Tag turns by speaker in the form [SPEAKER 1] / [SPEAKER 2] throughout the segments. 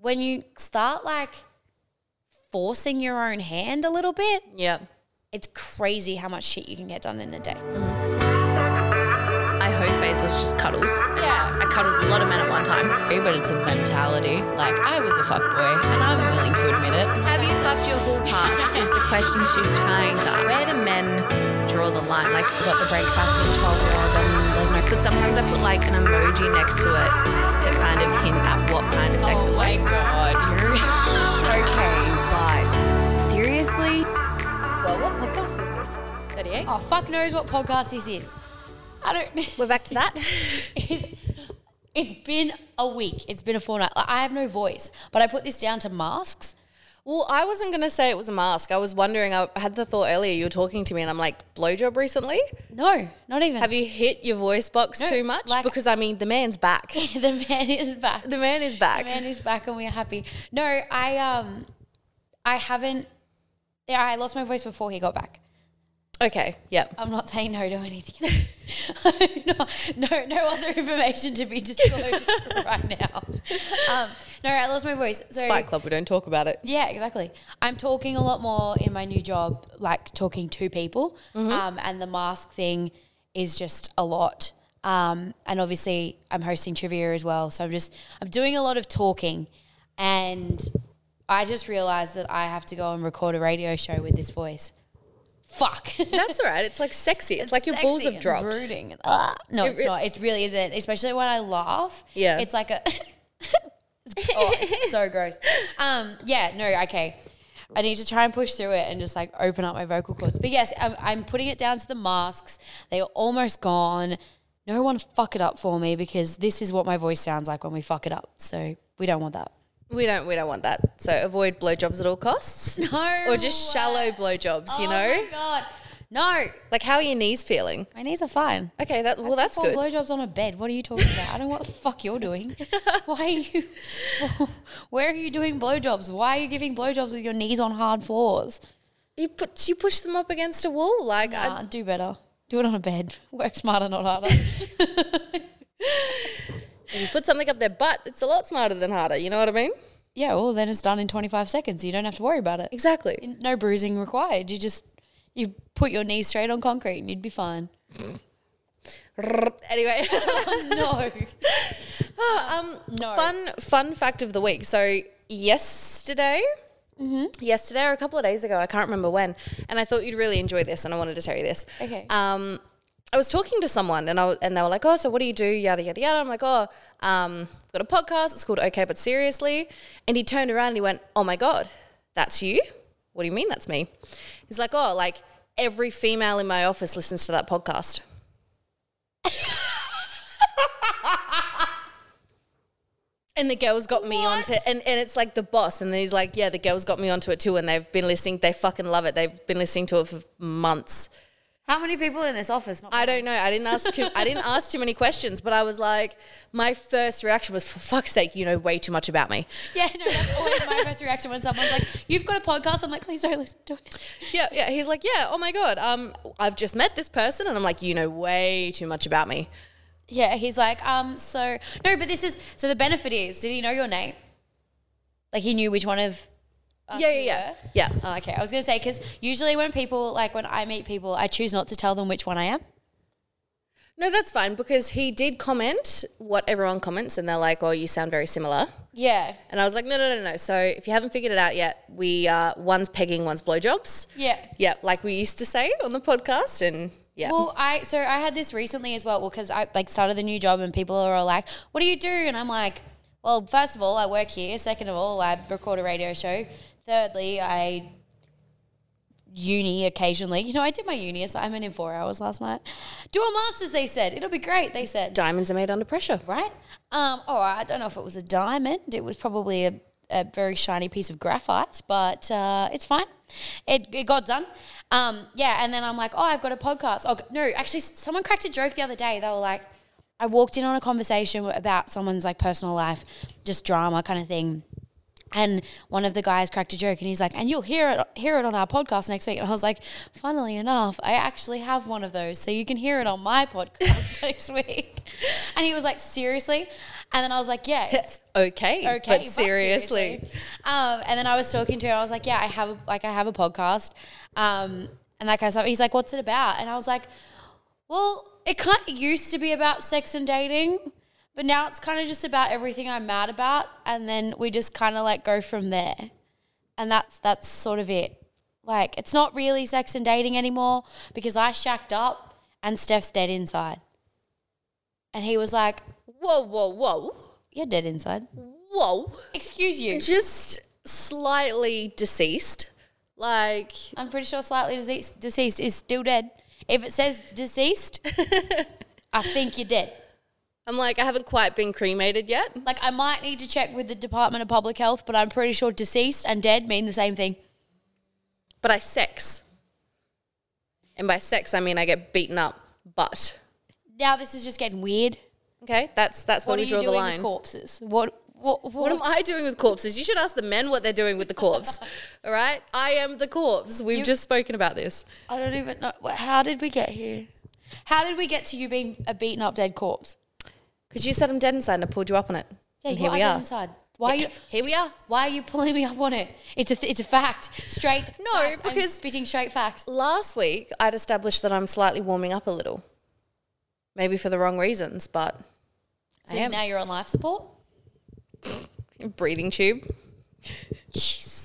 [SPEAKER 1] when you start like forcing your own hand a little bit,
[SPEAKER 2] Yeah.
[SPEAKER 1] it's crazy how much shit you can get done in a day.
[SPEAKER 2] My hoe phase was just cuddles.
[SPEAKER 3] Yeah.
[SPEAKER 2] I cuddled a lot of men at one time.
[SPEAKER 3] But it's a mentality. Like, I was a fuckboy, and I'm willing to admit it.
[SPEAKER 2] Have you fucked your whole past? is the question she's trying to. Where do men draw the line? Like,
[SPEAKER 1] I've got the break fast of a 12 year old and there's no
[SPEAKER 2] but sometimes I put like an emoji next to it to kind of hint at what kind of sex
[SPEAKER 3] Oh
[SPEAKER 2] it
[SPEAKER 3] my
[SPEAKER 2] was.
[SPEAKER 3] god, you're
[SPEAKER 1] Okay, but seriously?
[SPEAKER 2] Well, what podcast is this? 38?
[SPEAKER 1] Oh, fuck knows what podcast this is. I don't.
[SPEAKER 2] We're back to that.
[SPEAKER 1] it's, it's been a week. It's been a fortnight. Like, I have no voice, but I put this down to masks.
[SPEAKER 2] Well, I wasn't going to say it was a mask. I was wondering, I had the thought earlier, you were talking to me, and I'm like, blowjob recently?
[SPEAKER 1] No, not even.
[SPEAKER 2] Have you hit your voice box
[SPEAKER 1] No,
[SPEAKER 2] too much?
[SPEAKER 1] like-
[SPEAKER 2] because, I mean, the man's back.
[SPEAKER 1] the man is back.
[SPEAKER 2] the man is back.
[SPEAKER 1] The man is back, and we are happy. No, I um, I haven't. Yeah, I lost my voice before he got back.
[SPEAKER 2] Okay, yep.
[SPEAKER 1] I'm not saying no to anything. no, no, no other information to be disclosed right now. Um, no, I lost my voice. So
[SPEAKER 2] Fight Club, we don't talk about it.
[SPEAKER 1] Yeah, exactly. I'm talking a lot more in my new job, like talking to people, um, and the mask thing is just a lot. Um, and obviously, I'm hosting trivia as well, so I'm just I'm doing a lot of talking, and I just realized that I have to go and record a radio show with this voice. Fuck.
[SPEAKER 2] That's all right. It's like sexy. It's, like your balls have dropped.
[SPEAKER 1] Brooding. ah. No,
[SPEAKER 2] It
[SPEAKER 1] it's
[SPEAKER 2] re-
[SPEAKER 1] not. It really isn't. Especially when I laugh.
[SPEAKER 2] Yeah.
[SPEAKER 1] It's like a. it's, oh, it's so gross. Um. Yeah. No. Okay. I need to try and push through it and just like open up my vocal cords. But yes, I'm, I'm putting it down to the masks. They are almost gone. No one fuck it up for me because this is what my voice sounds like when we fuck it up. So we don't want that.
[SPEAKER 2] We don't we don't want that. So avoid blowjobs at all costs.
[SPEAKER 1] No.
[SPEAKER 2] Or just shallow blowjobs, you
[SPEAKER 1] oh
[SPEAKER 2] know?
[SPEAKER 1] Oh my god. No.
[SPEAKER 2] Like how are your knees feeling?
[SPEAKER 1] My knees are fine.
[SPEAKER 2] Okay, that well that's
[SPEAKER 1] Four
[SPEAKER 2] good.
[SPEAKER 1] blowjobs on a bed. What are you talking about? I don't know what the fuck you're doing. Why are you? Where are you doing blowjobs? Why are you giving blowjobs with your knees on hard floors?
[SPEAKER 2] You put you push them up against a wall. Like I-
[SPEAKER 1] Nah, do better. Do it on a bed. Work smarter, not harder.
[SPEAKER 2] If you put something up their butt, it's a lot smarter than harder. You know what I mean?
[SPEAKER 1] yeah, well, then it's done in 25 seconds. You don't have to worry about it.
[SPEAKER 2] Exactly.
[SPEAKER 1] No bruising required. You just you put your knees straight on concrete and you'd be fine.
[SPEAKER 2] Anyway,
[SPEAKER 1] no.
[SPEAKER 2] um,
[SPEAKER 1] No.
[SPEAKER 2] fun fun fact of the week. So yesterday, yesterday or a couple of days ago, I can't remember when, and I thought you'd really enjoy this, and I wanted to tell you this.
[SPEAKER 1] Okay.
[SPEAKER 2] Um, I was talking to someone, and I and they were like, "Oh, so what do you do?" Yada yada yada. I'm like, "Oh, um, I've got a podcast. It's called Okay, but seriously." And he turned around and he went, "Oh my god, that's you? What do you mean that's me?" He's like, "Oh, like every female in my office listens to that podcast." And the girls got me onto and, and it's like the boss and he's like, Yeah, the girls got me onto it too and they've been listening, they fucking love it. They've been listening to it for months.
[SPEAKER 1] How many people in this office? Not
[SPEAKER 2] I don't know. I didn't ask too I didn't ask too many questions, but I was like, my first reaction was, for fuck's sake, you know way too much about me.
[SPEAKER 1] Yeah, no, that's always my first reaction when someone's like, "You've got a podcast." I'm like, "Please don't listen to it."
[SPEAKER 2] Yeah, yeah. He's like, Yeah, oh my God. Um, I've just met this person and I'm like, you know way too much about me.
[SPEAKER 1] Yeah, he's like, um, so no, but this is so the benefit is, did he know your name? Like he knew which one of.
[SPEAKER 2] Yeah, yeah, yeah. Yeah.
[SPEAKER 1] Oh, okay, I was gonna say because usually when people like when I meet people, I choose not to tell them which one I am.
[SPEAKER 2] No, that's fine because he did comment what everyone comments and they're like, Oh, you sound very similar.
[SPEAKER 1] Yeah,
[SPEAKER 2] And I was like, no, no, no, no. So if you haven't figured it out yet, we uh, one's pegging, one's blowjobs.
[SPEAKER 1] yeah.
[SPEAKER 2] Yeah, like we used to say on the podcast, and yeah,
[SPEAKER 1] Well, I so I had this recently as well. Well, because I like started the new job and people are all like, "What do you do?" And I'm like, "Well, first of all, I work here. Second of all, I record a radio show. Thirdly, I uni occasionally. You know, I did my uni assignment in four hours last night. Do a masters. They said it'll be great. They said
[SPEAKER 2] diamonds are made under pressure.
[SPEAKER 1] right. Um, oh, I don't know if it was a diamond. It was probably a, a very shiny piece of graphite, but uh, it's fine. It, it got done. Um, yeah, and then I'm like, oh, I've got a podcast. Oh, no, actually, someone cracked a joke the other day. They were like, I walked in on a conversation about someone's like personal life, just drama kind of thing. And one of the guys cracked a joke, and he's like, "And you'll hear it hear it on our podcast next week." And I was like, "Funnily enough, I actually have one of those, so you can hear it on my podcast next week." And he was like, "Seriously?" And then I was like, "Yeah, it's
[SPEAKER 2] Okay,
[SPEAKER 1] okay,
[SPEAKER 2] but seriously.
[SPEAKER 1] Um, and then I was talking to him. I was like, "Yeah, I have a, like I have a podcast, um, and that kind of stuff." He's like, "What's it about?" And I was like, "Well, it kind of used to be about sex and dating, but now it's kind of just about everything I'm mad about, and then we just kind of like go from there, and that's that's sort of it. Like, it's not really sex and dating anymore because I shacked up and Steph's dead inside." And he was like,
[SPEAKER 2] Whoa, whoa, whoa,
[SPEAKER 1] "You're dead inside."
[SPEAKER 2] whoa.
[SPEAKER 1] Excuse you.
[SPEAKER 2] Just slightly deceased. Like,
[SPEAKER 1] I'm pretty sure slightly deceased, deceased is still dead. If it says deceased, I think you're dead.
[SPEAKER 2] I'm like, I haven't quite been cremated yet.
[SPEAKER 1] Like I might need to check with the Department of Public Health, but I'm pretty sure deceased and dead mean the same thing.
[SPEAKER 2] but I sex. And by sex, I mean I get beaten up. But
[SPEAKER 1] Now this is just getting weird.
[SPEAKER 2] okay, that's that's where
[SPEAKER 1] What are
[SPEAKER 2] we
[SPEAKER 1] you
[SPEAKER 2] draw
[SPEAKER 1] doing
[SPEAKER 2] the
[SPEAKER 1] with
[SPEAKER 2] line.
[SPEAKER 1] corpses? What what what,
[SPEAKER 2] What am I doing with corpses? You should ask the men what they're doing with the corpse. All right, I am the corpse. We've just spoken about this.
[SPEAKER 1] I don't even know. How did we get here? How did we get to you being a beaten up dead corpse?
[SPEAKER 2] Because you said I'm dead inside, and I pulled you up on it.
[SPEAKER 1] Yeah,
[SPEAKER 2] and here
[SPEAKER 1] are
[SPEAKER 2] we
[SPEAKER 1] dead
[SPEAKER 2] are.
[SPEAKER 1] inside. Why are you
[SPEAKER 2] Here we are.
[SPEAKER 1] why are you pulling me up on it? It's a th- it's a fact. Straight
[SPEAKER 2] No,
[SPEAKER 1] facts. I'm
[SPEAKER 2] because-
[SPEAKER 1] spitting straight facts.
[SPEAKER 2] Last week, I'd established that I'm slightly warming up a little. Maybe for the wrong reasons, but
[SPEAKER 1] So now you're on life support?
[SPEAKER 2] breathing tube.
[SPEAKER 1] Christ.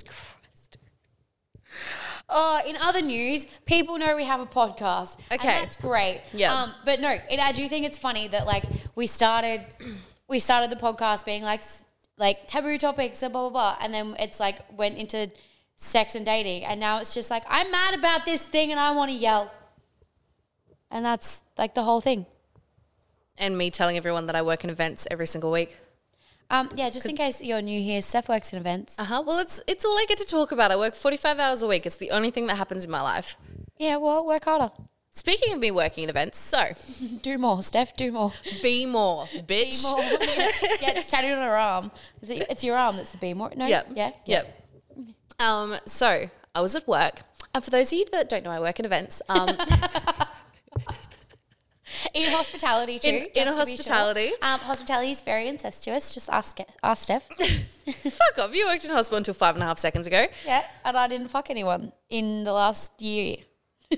[SPEAKER 1] Oh, in other news, people know we have a podcast.
[SPEAKER 2] Okay.
[SPEAKER 1] that's great.
[SPEAKER 2] Yeah.
[SPEAKER 1] Um, but no, it, I do think it's funny that like we started, we started the podcast being like, like taboo topics and blah blah blah, and then it's like went into sex and dating, and now it's just like I'm mad about this thing and I want to yell, and that's like the whole thing.
[SPEAKER 2] And me telling everyone that I work in events every single week.
[SPEAKER 1] Um, yeah, just in case you're new here, Steph works in events.
[SPEAKER 2] Uh huh. Well, it's it's all I get to talk about. I work 45 hours a week. It's the only thing that happens in my life.
[SPEAKER 1] Yeah, well, work harder.
[SPEAKER 2] Speaking of me working in events, so
[SPEAKER 1] Do more, Steph. Do more.
[SPEAKER 2] be more,
[SPEAKER 1] Be
[SPEAKER 2] bitch.
[SPEAKER 1] more. yeah, it's tattooed on her arm. Is it, it's your arm that's the be more. No.
[SPEAKER 2] Yep.
[SPEAKER 1] Yeah.
[SPEAKER 2] Yep. Um, so I was at work. And for those of you that don't know, I work in events. Um,
[SPEAKER 1] In hospitality too.
[SPEAKER 2] In- in
[SPEAKER 1] be sure.
[SPEAKER 2] hospitality.
[SPEAKER 1] Um, hospitality is very incestuous. Just ask it. Ask Steph.
[SPEAKER 2] fuck off. You worked in hospital until five and a half seconds ago.
[SPEAKER 1] yeah, and I didn't fuck anyone in the last year.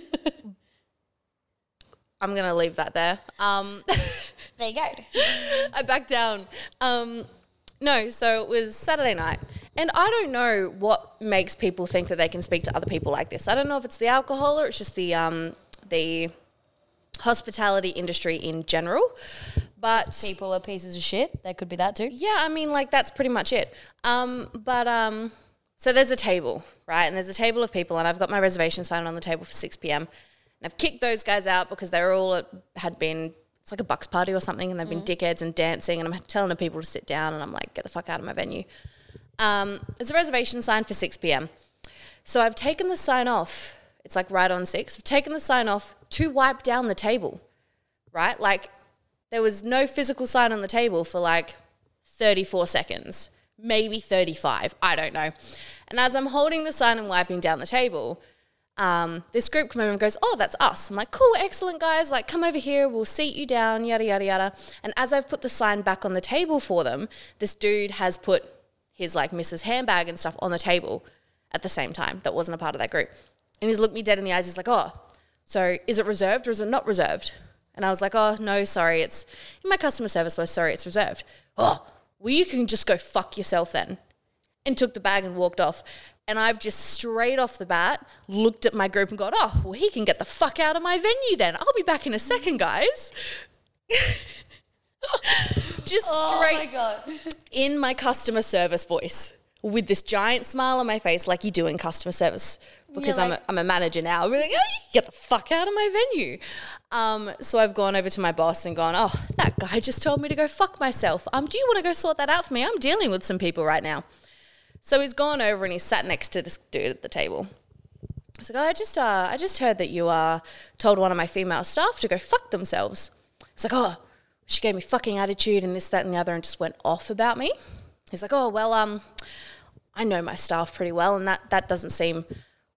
[SPEAKER 2] I'm going to leave that there. Um,
[SPEAKER 1] There you go.
[SPEAKER 2] I backed down. Um, no, so it was Saturday night. And I don't know what makes people think that they can speak to other people like this. I don't know if it's the alcohol or it's just the um, the hospitality industry in general. But
[SPEAKER 1] People are pieces of shit. That could be that too.
[SPEAKER 2] yeah, I mean, like that's pretty much it. Um, but um, so there's a table, right? And there's a table of people, and I've got my reservation sign on the table for 6 p.m. And I've kicked those guys out because they were all had been. It's like a bucks party or something, and they've been dickheads and dancing. And I'm telling the people to sit down, and I'm like, get the fuck out of my venue. Um, there's a reservation sign for 6 p.m. So I've taken the sign off. It's like right on six. I've taken the sign off to wipe down the table, right? Like there was no physical sign on the table for like 34 seconds, maybe 35. I don't know. And as I'm holding the sign and wiping down the table, um, this group come over and goes, Oh, that's us. I'm like, Cool, excellent, guys. Like, come over here. We'll seat you down, yada, yada, yada. And as I've put the sign back on the table for them, this dude has put his like Mrs. handbag and stuff on the table at the same time that wasn't a part of that group. And he's looked me dead in the eyes. He's like, Oh, so is it reserved or is it not reserved? And I was like, Oh, no, sorry. It's in my customer service voice. Sorry, it's reserved. Oh, well, you can just go fuck yourself then and took the bag and walked off. And I've just straight off the bat looked at my group and gone, oh, well, he can get the fuck out of my venue then. I'll be back in a second, guys. just
[SPEAKER 1] Oh my
[SPEAKER 2] straight
[SPEAKER 1] god.
[SPEAKER 2] in my customer service voice with this giant smile on my face, like you do in customer service, because I'm,
[SPEAKER 1] like-
[SPEAKER 2] a, I'm a manager now. I'm like, oh, get the fuck out of my venue. Um, so I've gone over to my boss and gone, oh, that guy just told me to go fuck myself. Um, do you want to go sort that out for me? I'm dealing with some people right now. So he's gone over and he's sat next to this dude at the table. He's like, oh, I just, uh, I just heard that you uh, told one of my female staff to go fuck themselves. He's like, oh, she gave me fucking attitude and this, that, and the other, and just went off about me. He's like, oh, well, um, I know my staff pretty well, and that that doesn't seem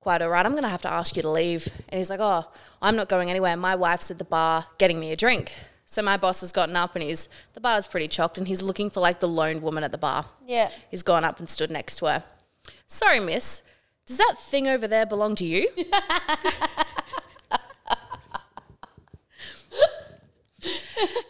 [SPEAKER 2] quite all right. I'm going to have to ask you to leave." And he's like, "Oh, I'm not going anywhere. My wife's at the bar getting me a drink." So my boss has gotten up and he's the bar's pretty chocked, and he's looking for like the lone woman at the bar.
[SPEAKER 1] Yeah.
[SPEAKER 2] He's gone up and stood next to her. Sorry, miss. Does that thing over there belong to you?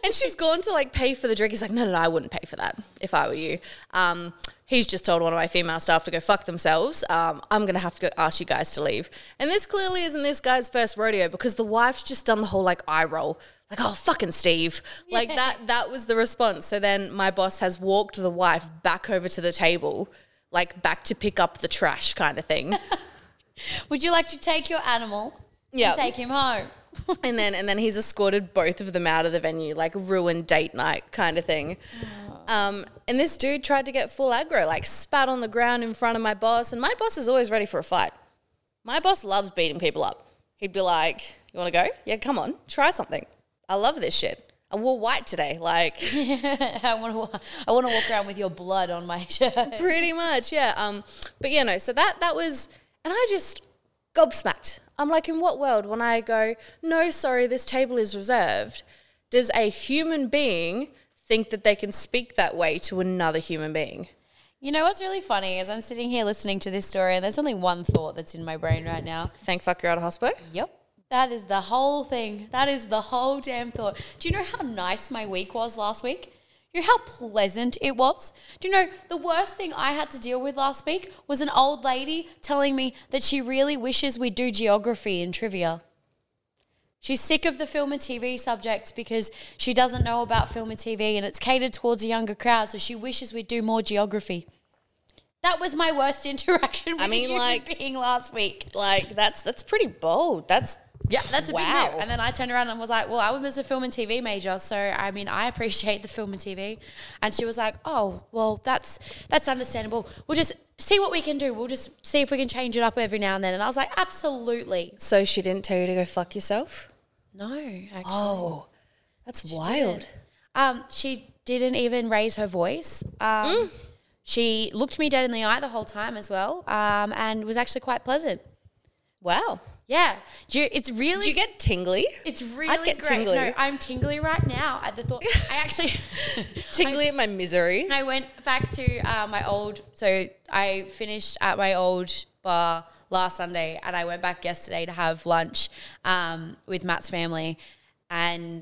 [SPEAKER 2] and she's gone to like pay for the drink. He's like, no, no, no, I wouldn't pay for that if I were you. Um, he's just told one of my female staff to go fuck themselves. Um, I'm going to have to go ask you guys to leave. And this clearly isn't this guy's first rodeo because the wife's just done the whole like eye roll. Like, oh, fucking Steve. Like that, that was the response. So then my boss has walked the wife back over to the table, like back to pick up the trash kind of thing.
[SPEAKER 1] Would you like to take your animal
[SPEAKER 2] Yeah.
[SPEAKER 1] take him home?
[SPEAKER 2] and then and then he's escorted both of them out of the venue, like ruined date night kind of thing. Um, and this dude tried to get full aggro, like spat on the ground in front of my boss. And my boss is always ready for a fight. My boss loves beating people up. He'd be like, "You want to go? Yeah, come on, try something. I love this shit. I wore white today, like
[SPEAKER 1] I want to. I want to walk around with your blood on my shirt.
[SPEAKER 2] pretty much, yeah. Um, but yeah, no. So that that was, and I just gobsmacked. I'm like, in what world? When I go, no, sorry, this table is reserved. Does a human being think that they can speak that way to another human being?
[SPEAKER 1] You know what's really funny is I'm sitting here listening to this story, and there's only one thought that's in my brain right now.
[SPEAKER 2] Thank fuck you're out of hospital.
[SPEAKER 1] Yep. That is the whole thing. That is the whole damn thought. Do you know how nice my week was last week? You know how pleasant it was? Do you know the worst thing I had to deal with last week was an old lady telling me that she really wishes we'd do geography and trivia. She's sick of the film and TV subjects because she doesn't know about film and TV and it's catered towards a younger crowd, so she wishes we'd do more geography. That was my worst interaction with
[SPEAKER 2] I mean, like-
[SPEAKER 1] being last week.
[SPEAKER 2] Like that's that's pretty bold. That's
[SPEAKER 1] Yeah, that's a big
[SPEAKER 2] Wow.
[SPEAKER 1] move. And then I turned around and was like, "Well, I was a film and TV major, so I mean, I appreciate the film and TV." And she was like, "Oh, well, that's that's understandable. We'll just see what we can do. We'll just see if we can change it up every now and then." And I was like, "Absolutely,
[SPEAKER 2] so she didn't tell you to go fuck yourself.
[SPEAKER 1] no." Actually.
[SPEAKER 2] Oh, that's wild.
[SPEAKER 1] Um, she didn't even raise her voice. Um, She looked me dead in the eye the whole time as well, um, and was actually quite pleasant.
[SPEAKER 2] Wow.
[SPEAKER 1] Yeah, Do you- it's really
[SPEAKER 2] Did you get tingly?
[SPEAKER 1] It's really
[SPEAKER 2] I'd get
[SPEAKER 1] great.
[SPEAKER 2] tingly.
[SPEAKER 1] No, I'm tingly right now at the thought. I actually
[SPEAKER 2] Tingly at my misery.
[SPEAKER 1] I went back to uh, my old. So I finished at my old bar last Sunday, and I went back yesterday to have lunch um, with Matt's family, and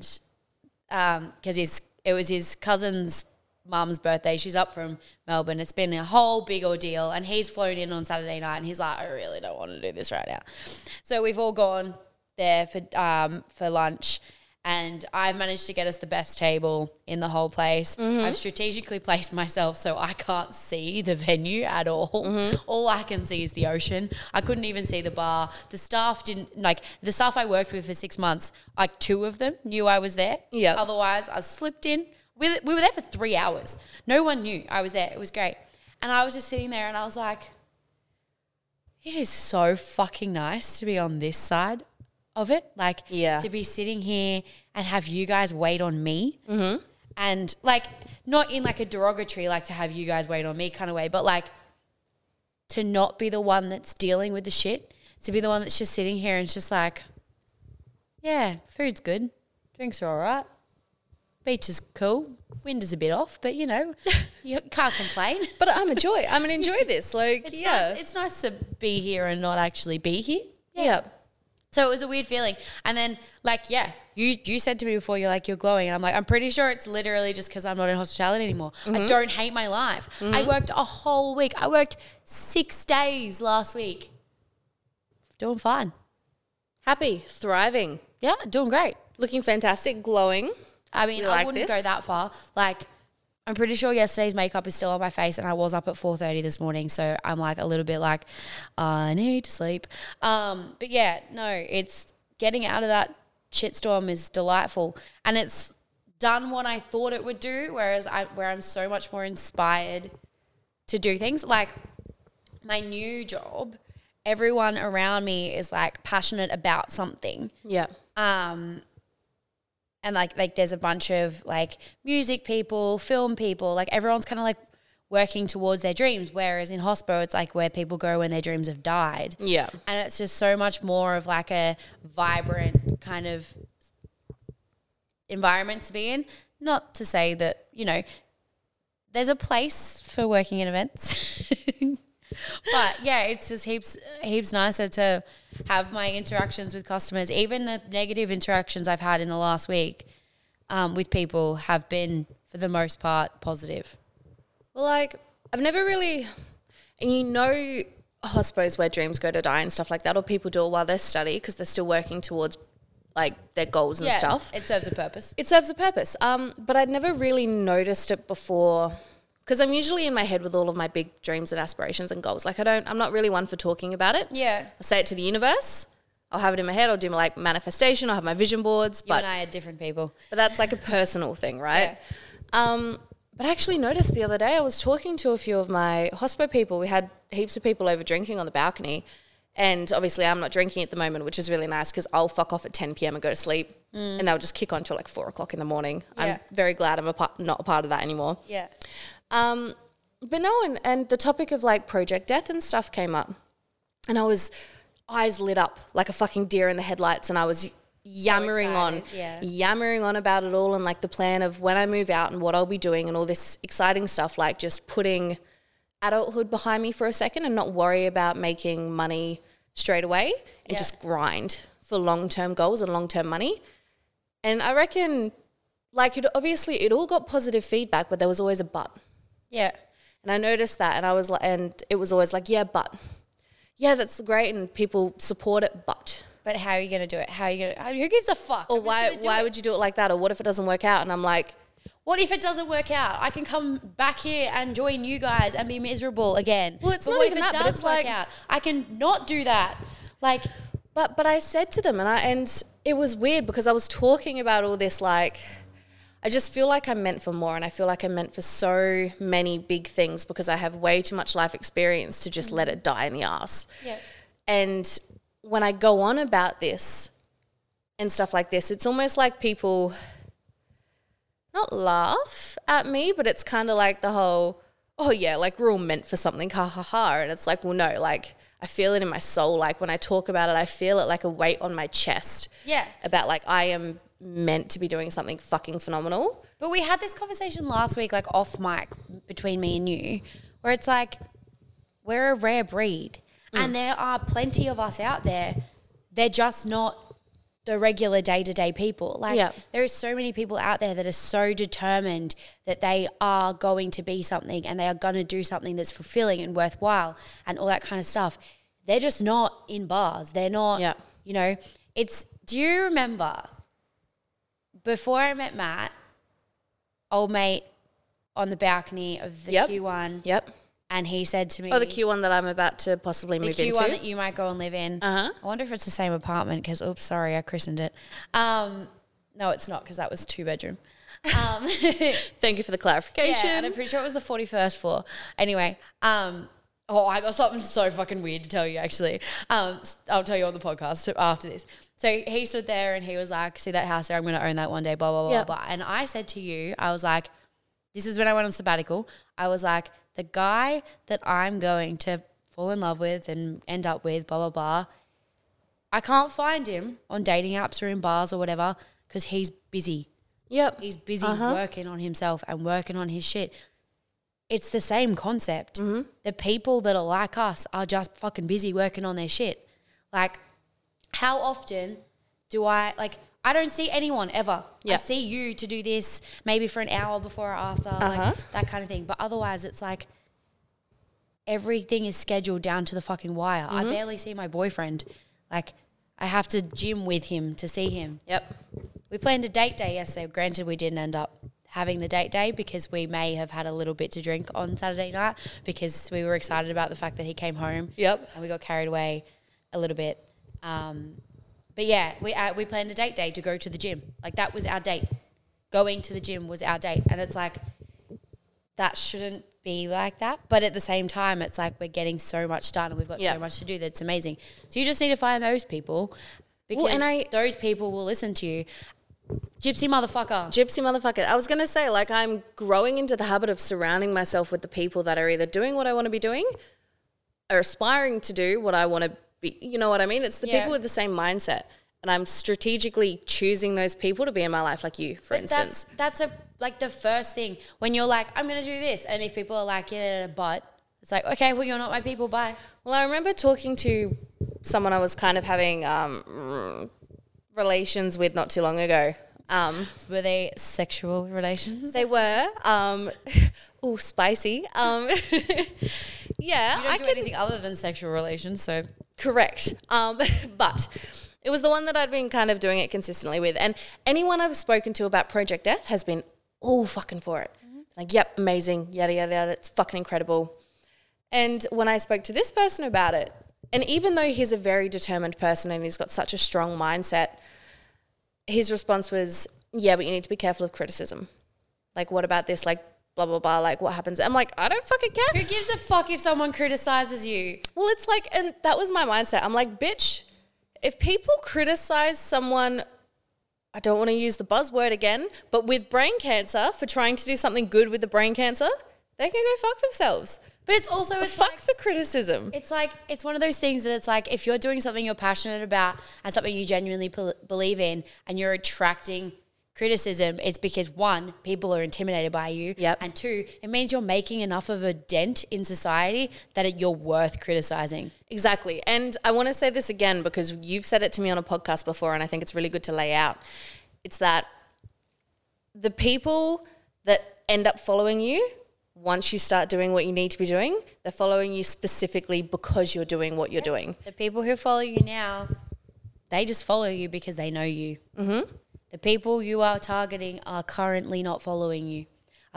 [SPEAKER 1] because his it was his cousin's mum's birthday. She's up from Melbourne. It's been a whole big ordeal, and he's flown in on Saturday night, and he's like, I really don't want to do this right now. So we've all gone there for um, for lunch. And I've managed to get us the best table in the whole place. I've strategically placed myself so I can't see the venue at all. All I can see is the ocean. I couldn't even see the bar. The staff didn't like the staff I worked with for six months. Like two of them knew I was there.
[SPEAKER 2] Yep.
[SPEAKER 1] Otherwise, I slipped in. We, we were there for three hours. No one knew I was there. It was great. And I was just sitting there and I was like, it is so fucking nice to be on this side of it. Like,
[SPEAKER 2] Yeah.
[SPEAKER 1] to be sitting here and have you guys wait on me. Mm-hmm. And like, not in like a derogatory, like to have you guys wait on me kind of way, but like to not be the one that's dealing with the shit, to be the one that's just sitting here and it's just like, yeah, food's good, drinks are all right, beach is cool, wind is a bit off, but you know, you can't complain.
[SPEAKER 2] But I'm a joy. I'm gonna enjoy this. Like,
[SPEAKER 1] It's
[SPEAKER 2] yeah.
[SPEAKER 1] nice, it's nice to be here and not actually be here.
[SPEAKER 2] yeah.
[SPEAKER 1] So it was a weird feeling. And then, like, yeah, you you said to me before, you're like, you're glowing. And I'm like, I'm pretty sure it's literally just because I'm not in hospitality anymore. I mm-hmm. don't hate my life. I mm-hmm. worked a whole week. I worked six days last week. Doing fine.
[SPEAKER 2] Happy, thriving,
[SPEAKER 1] Yeah, doing great.
[SPEAKER 2] looking fantastic, glowing.
[SPEAKER 1] I mean,
[SPEAKER 2] You
[SPEAKER 1] I wouldn't
[SPEAKER 2] this?
[SPEAKER 1] go that far. Like, I'm pretty sure yesterday's makeup is still on my face, and I was up at 4:30 this morning, so I'm like a little bit like, I need to sleep. Um, but yeah, no, it's getting out of that shitstorm is delightful, and it's done what I thought it would do. Whereas I, where I'm so much more inspired to do things like my new job. Everyone around me is like passionate about something
[SPEAKER 2] Yeah.
[SPEAKER 1] um and like like there's a bunch of like music people film people like everyone's kind of like working towards their dreams. Whereas in hospital, it's like where people go when their dreams have died.
[SPEAKER 2] Yeah.
[SPEAKER 1] And it's just so much more of like a vibrant kind of environment to be in. Not to say that, you know, there's a place for working in events. but yeah, it's just heaps heaps nicer to have my interactions with customers. Even the negative interactions I've had in the last week um, with people have been, for the most part, positive.
[SPEAKER 2] Well, like I've never really, and you know, hospos where dreams go to die and stuff like that, or people do it while they're study because they're still working towards like their goals and stuff.
[SPEAKER 1] It serves a purpose.
[SPEAKER 2] It serves a purpose. Um, but I'd never really noticed it before because I'm usually in my head with all of my big dreams and aspirations and goals. Like I don't, I'm not really one for talking about it.
[SPEAKER 1] Yeah.
[SPEAKER 2] I say it to the universe. I'll have it in my head. I'll do my like manifestation. I'll have my vision boards.
[SPEAKER 1] You
[SPEAKER 2] but
[SPEAKER 1] and I are different people.
[SPEAKER 2] but that's like a personal thing, right? Yeah. Um, but I actually noticed the other day I was talking to a few of my hospo people. We had heaps of people over drinking on the balcony. And obviously, I'm not drinking at the moment, which is really nice because I'll fuck off at 10 p.m. and go to sleep. And they'll just kick on till like four o'clock in the morning.
[SPEAKER 1] Yeah.
[SPEAKER 2] I'm very glad I'm a part, not a part of that anymore.
[SPEAKER 1] Yeah.
[SPEAKER 2] Um, but no, and, and the topic of like Project Death and stuff came up. And I was eyes lit up like a fucking deer in the headlights. And I was yammering on,
[SPEAKER 1] yeah.
[SPEAKER 2] yammering on about it all and like the plan of when I move out and what I'll be doing and all this exciting stuff, like just putting adulthood behind me for a second and not worry about making money straight away and
[SPEAKER 1] Yeah.
[SPEAKER 2] just grind for long term goals and long term money. And I reckon, like, it obviously it all got positive feedback, but there was always a but.
[SPEAKER 1] Yeah.
[SPEAKER 2] And I noticed that, and I was like, and it was always like, yeah, but, yeah, that's great, and people support it, but,
[SPEAKER 1] But how are you going to do it? How are you going to, uh, who gives a fuck?
[SPEAKER 2] or why, why would you do it like that, or what if it doesn't work out? And I'm like,
[SPEAKER 1] What if it doesn't work out? I can come back here and join you guys and be miserable again.
[SPEAKER 2] Well, it's
[SPEAKER 1] but
[SPEAKER 2] not
[SPEAKER 1] what
[SPEAKER 2] even
[SPEAKER 1] if it
[SPEAKER 2] that, but
[SPEAKER 1] does
[SPEAKER 2] it's
[SPEAKER 1] work
[SPEAKER 2] like-
[SPEAKER 1] out? I can not do that. Like,
[SPEAKER 2] but, but I said to them, and I, and it was weird because I was talking about all this, like, I just feel like I'm meant for more, and I feel like I'm meant for so many big things because I have way too much life experience to just let it mm. die in the ass.
[SPEAKER 1] yeah,
[SPEAKER 2] And when I go on about this and stuff like this, it's almost like people not laugh at me, but it's kind of like the whole, oh yeah, like we're all meant for something, ha ha ha. And it's like, well, no, like I feel it in my soul. Like when I talk about it, I feel it like a weight on my chest
[SPEAKER 1] yeah.
[SPEAKER 2] about like I am meant to be doing something fucking phenomenal.
[SPEAKER 1] But we had this conversation last week, like off mic between me and you, where it's like we're a rare breed,
[SPEAKER 2] Mm.
[SPEAKER 1] and there are plenty of us out there. They're just not the regular day to day people. Like
[SPEAKER 2] Yeah.
[SPEAKER 1] there is so many people out there that are so determined that they are going to be something and they are going to do something that's fulfilling and worthwhile and all that kind of stuff. They're just not in bars. They're not.
[SPEAKER 2] Yeah.
[SPEAKER 1] You know, it's. Do you remember before I met Matt, old mate on the balcony of the
[SPEAKER 2] Yep.
[SPEAKER 1] Q1,
[SPEAKER 2] Yep.
[SPEAKER 1] and he said to me,
[SPEAKER 2] Oh, the Q one that I'm about to possibly move into.
[SPEAKER 1] the
[SPEAKER 2] move
[SPEAKER 1] Q1
[SPEAKER 2] into.
[SPEAKER 1] that you might go and live in.
[SPEAKER 2] Uh-huh.
[SPEAKER 1] I wonder if it's the same apartment because, oops, sorry, I christened it. Um, no, it's not because that was two bedroom. Um,
[SPEAKER 2] Thank you for the clarification.
[SPEAKER 1] yeah, and I'm pretty sure it was the 41st floor. Anyway, um, oh, I got something so fucking weird to tell you, actually. Um, s- I'll tell you on the podcast after this. So he stood there and he was like, see that house there? I'm going to own that one day, blah, blah, blah,
[SPEAKER 2] Yeah.
[SPEAKER 1] blah. And I said to you, I was like, this is when I went on sabbatical. I was like, the guy that I'm going to fall in love with and end up with, blah, blah, blah, I can't find him on dating apps or in bars or whatever because he's busy.
[SPEAKER 2] Yep.
[SPEAKER 1] He's busy
[SPEAKER 2] Uh-huh.
[SPEAKER 1] working on himself and working on his shit. It's the same concept.
[SPEAKER 2] Mm-hmm.
[SPEAKER 1] The people that are like us are just fucking busy working on their shit. Like, how often do I, like, I don't see anyone ever.
[SPEAKER 2] Yeah.
[SPEAKER 1] I see you to do this maybe for an hour before or after,
[SPEAKER 2] Uh-huh.
[SPEAKER 1] like that kind of thing. But otherwise, it's like everything is scheduled down to the fucking wire. I
[SPEAKER 2] Mm-hmm.
[SPEAKER 1] barely see my boyfriend. Like, I have to gym with him to see him.
[SPEAKER 2] Yep.
[SPEAKER 1] We planned a date day yesterday. Granted, we didn't end up having the date day because we may have had a little bit to drink on Saturday night because we were excited about the fact that he came home.
[SPEAKER 2] Yep.
[SPEAKER 1] And we got carried away a little bit. Um, but yeah, we uh, we planned a date day to go to the gym. Like that was our date. Going to the gym was our date, and it's like that shouldn't be like that. But at the same time, it's like we're getting so much done and we've got
[SPEAKER 2] Yeah.
[SPEAKER 1] so much to do that's amazing. So you just need to find those people because
[SPEAKER 2] and I-
[SPEAKER 1] those people will listen to you. Gypsy motherfucker.
[SPEAKER 2] gypsy motherfucker. I was gonna say, like, I'm growing into the habit of surrounding myself with the people that are either doing what I want to be doing, or aspiring to do what I want to be. You know what I mean? It's the
[SPEAKER 1] Yeah.
[SPEAKER 2] people with the same mindset, and I'm strategically choosing those people to be in my life, like you, for
[SPEAKER 1] But
[SPEAKER 2] instance.
[SPEAKER 1] that's that's a like the first thing when you're like, I'm gonna do this, and if people are like, yeah, but it's like, okay, well, you're not my people. Bye.
[SPEAKER 2] Well, I remember talking to someone I was kind of having um, relations with not too long ago. Um,
[SPEAKER 1] Were they sexual relations?
[SPEAKER 2] they were, um, oh, spicy. Um, yeah,
[SPEAKER 1] You don't
[SPEAKER 2] I
[SPEAKER 1] do
[SPEAKER 2] can,
[SPEAKER 1] anything other than sexual relations, so
[SPEAKER 2] Correct. Um, but it was the one that I'd been kind of doing it consistently with. And anyone I've spoken to about Project Death has been all fucking for it. Like, yep, amazing, yada, yada, yada. It's fucking incredible. And when I spoke to this person about it, and even though he's a very determined person and he's got such a strong mindset, his response was, yeah, but you need to be careful of criticism. Like, what about this? Like, blah, blah, blah. Like, what happens? I'm like, I don't fucking care.
[SPEAKER 1] who gives a fuck if someone criticizes you?
[SPEAKER 2] Well, it's like, and that was my mindset. I'm like, bitch, if people criticize someone, I don't want to use the buzzword again, but with brain cancer for trying to do something good with the brain cancer, they can go fuck themselves.
[SPEAKER 1] But it's also it's
[SPEAKER 2] fuck
[SPEAKER 1] like,
[SPEAKER 2] the criticism.
[SPEAKER 1] it's like it's one of those things that it's like if you're doing something you're passionate about and something you genuinely bel- believe in, and you're attracting criticism, it's because one, people are intimidated by you,
[SPEAKER 2] Yep.
[SPEAKER 1] and two, it means you're making enough of a dent in society that it, you're worth criticizing.
[SPEAKER 2] Exactly. And I want to say this again because you've said it to me on a podcast before, and I think it's really good to lay out. It's that the people that end up following you once you start doing what you need to be doing, they're following you specifically because you're doing what you're doing.
[SPEAKER 1] The people who follow you now, they just follow you because they know you. Mm-hmm. The people you are targeting are currently not following you.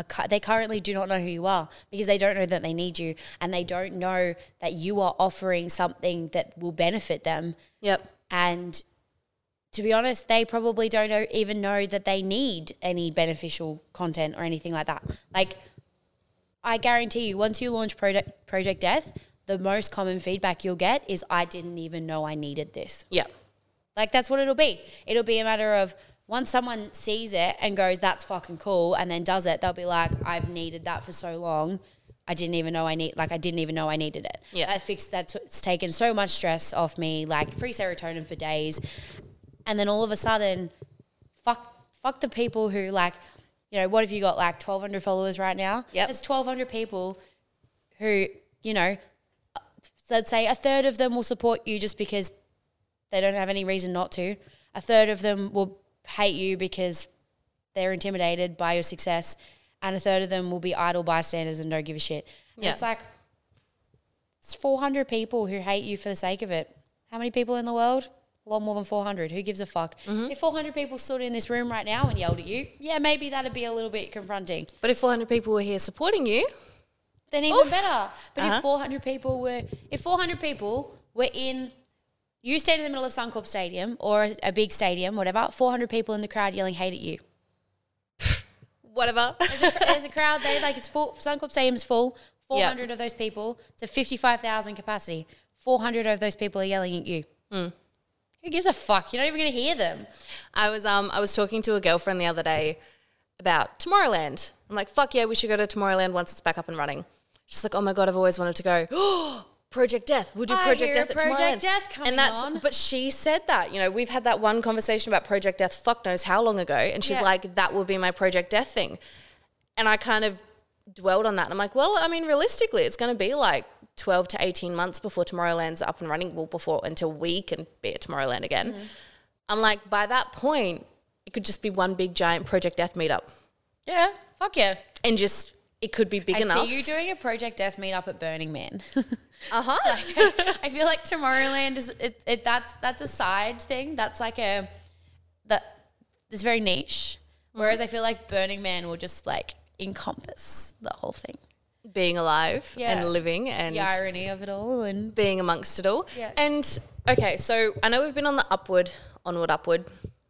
[SPEAKER 1] Cu- They currently do not know who you are because they don't know that they need you and they don't know that you are offering something that will benefit them.
[SPEAKER 2] Yep.
[SPEAKER 1] And to be honest, they probably don't know, even know that they need any beneficial content or anything like that. Like, I guarantee you, once you launch Project, Project Death, the most common feedback you'll get is, I didn't even know I needed this.
[SPEAKER 2] Yep.
[SPEAKER 1] Like, that's what it'll be. It'll be a matter of once someone sees it and goes, that's fucking cool, and then does it, they'll be like, I've needed that for so long. I didn't even know I need, like, I didn't even know I needed it.
[SPEAKER 2] Yeah.
[SPEAKER 1] That fixed, that's it's taken so much stress off me, like, free serotonin for days. And then all of a sudden, fuck, fuck the people who, like, you know, what have you got, like, 1,200 followers right now?
[SPEAKER 2] Yep.
[SPEAKER 1] There's 1,200 people who, you know, let's say a third of them will support you just because they don't have any reason not to. A third of them will hate you because they're intimidated by your success, and a third of them will be idle bystanders and don't give a shit. And
[SPEAKER 2] Yeah.
[SPEAKER 1] It's like it's 400 people who hate you for the sake of it. How many people in the world? A lot more than 400. Who gives a fuck? If 400 people stood in this room right now and yelled at you, yeah, maybe that'd be a little bit confronting.
[SPEAKER 2] But if 400 people were here supporting you,
[SPEAKER 1] Then even
[SPEAKER 2] Oof.
[SPEAKER 1] better. But
[SPEAKER 2] Uh-huh.
[SPEAKER 1] if 400 people were, if 400 people were in, you stand in the middle of Suncorp Stadium or a, big stadium, whatever, 400 people in the crowd yelling hate at you.
[SPEAKER 2] whatever.
[SPEAKER 1] There's a, there's a crowd there, like it's full, Suncorp Stadium's full, 400 of those people, it's a 55,000 capacity. 400 of those people are yelling at you.
[SPEAKER 2] Hmm.
[SPEAKER 1] Who gives a fuck? You're not even going to hear them.
[SPEAKER 2] I was um I was talking to a girlfriend the other day about Tomorrowland. I'm like, fuck yeah, we should go to Tomorrowland once it's back up and running. She's like, oh my god, I've always wanted to go. Oh, Project Death. We'll do
[SPEAKER 1] I
[SPEAKER 2] Project Death at
[SPEAKER 1] Project
[SPEAKER 2] Tomorrowland.
[SPEAKER 1] Death coming
[SPEAKER 2] and that's
[SPEAKER 1] on.
[SPEAKER 2] but she said that. You know, we've had that one conversation about Project Death. Fuck knows how long ago, and she's
[SPEAKER 1] Yeah.
[SPEAKER 2] like, that will be my Project Death thing. And I kind of dwelled on that. And I'm like, well, I mean, realistically, it's going to be like 12 to 18 months before Tomorrowland's up and running. Well, before until we can be at Tomorrowland again.
[SPEAKER 1] Mm-hmm.
[SPEAKER 2] I'm like, by that point, it could just be one big giant Project Death meetup,
[SPEAKER 1] Yeah, fuck yeah.
[SPEAKER 2] and just it could be big
[SPEAKER 1] I
[SPEAKER 2] enough.
[SPEAKER 1] see you doing a Project Death meetup at Burning Man.
[SPEAKER 2] uh huh.
[SPEAKER 1] I feel like Tomorrowland is it, it that's that's a side thing. That's like a that it's very niche. Whereas I feel like Burning Man will just like encompass the whole thing.
[SPEAKER 2] Being alive
[SPEAKER 1] Yeah.
[SPEAKER 2] and living and
[SPEAKER 1] The irony of it all and
[SPEAKER 2] being amongst it all.
[SPEAKER 1] Yeah.
[SPEAKER 2] And okay, so I know we've been on the upward, onward, upward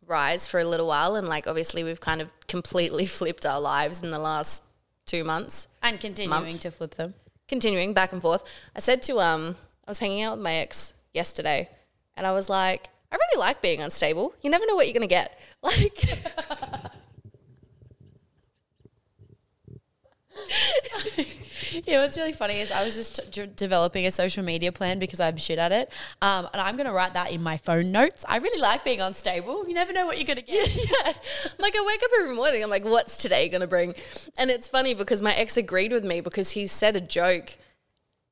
[SPEAKER 2] rise for a little while, and like obviously we've kind of completely flipped our lives in the last two months.
[SPEAKER 1] and continuing
[SPEAKER 2] Month.
[SPEAKER 1] to flip them.
[SPEAKER 2] continuing back and forth, I said to um, I was hanging out with my ex yesterday, and I was like, I really like being unstable. You never know what you're gonna get. Like,
[SPEAKER 1] Yeah, what's really funny is I was just developing a social media plan because I'm shit at it. Um, and I'm going to write that in my phone notes. I really like being unstable. You never know what you're going to get.
[SPEAKER 2] yeah. Like I wake up every morning, I'm like, what's today gonna bring? And it's funny because my ex agreed with me because he said a joke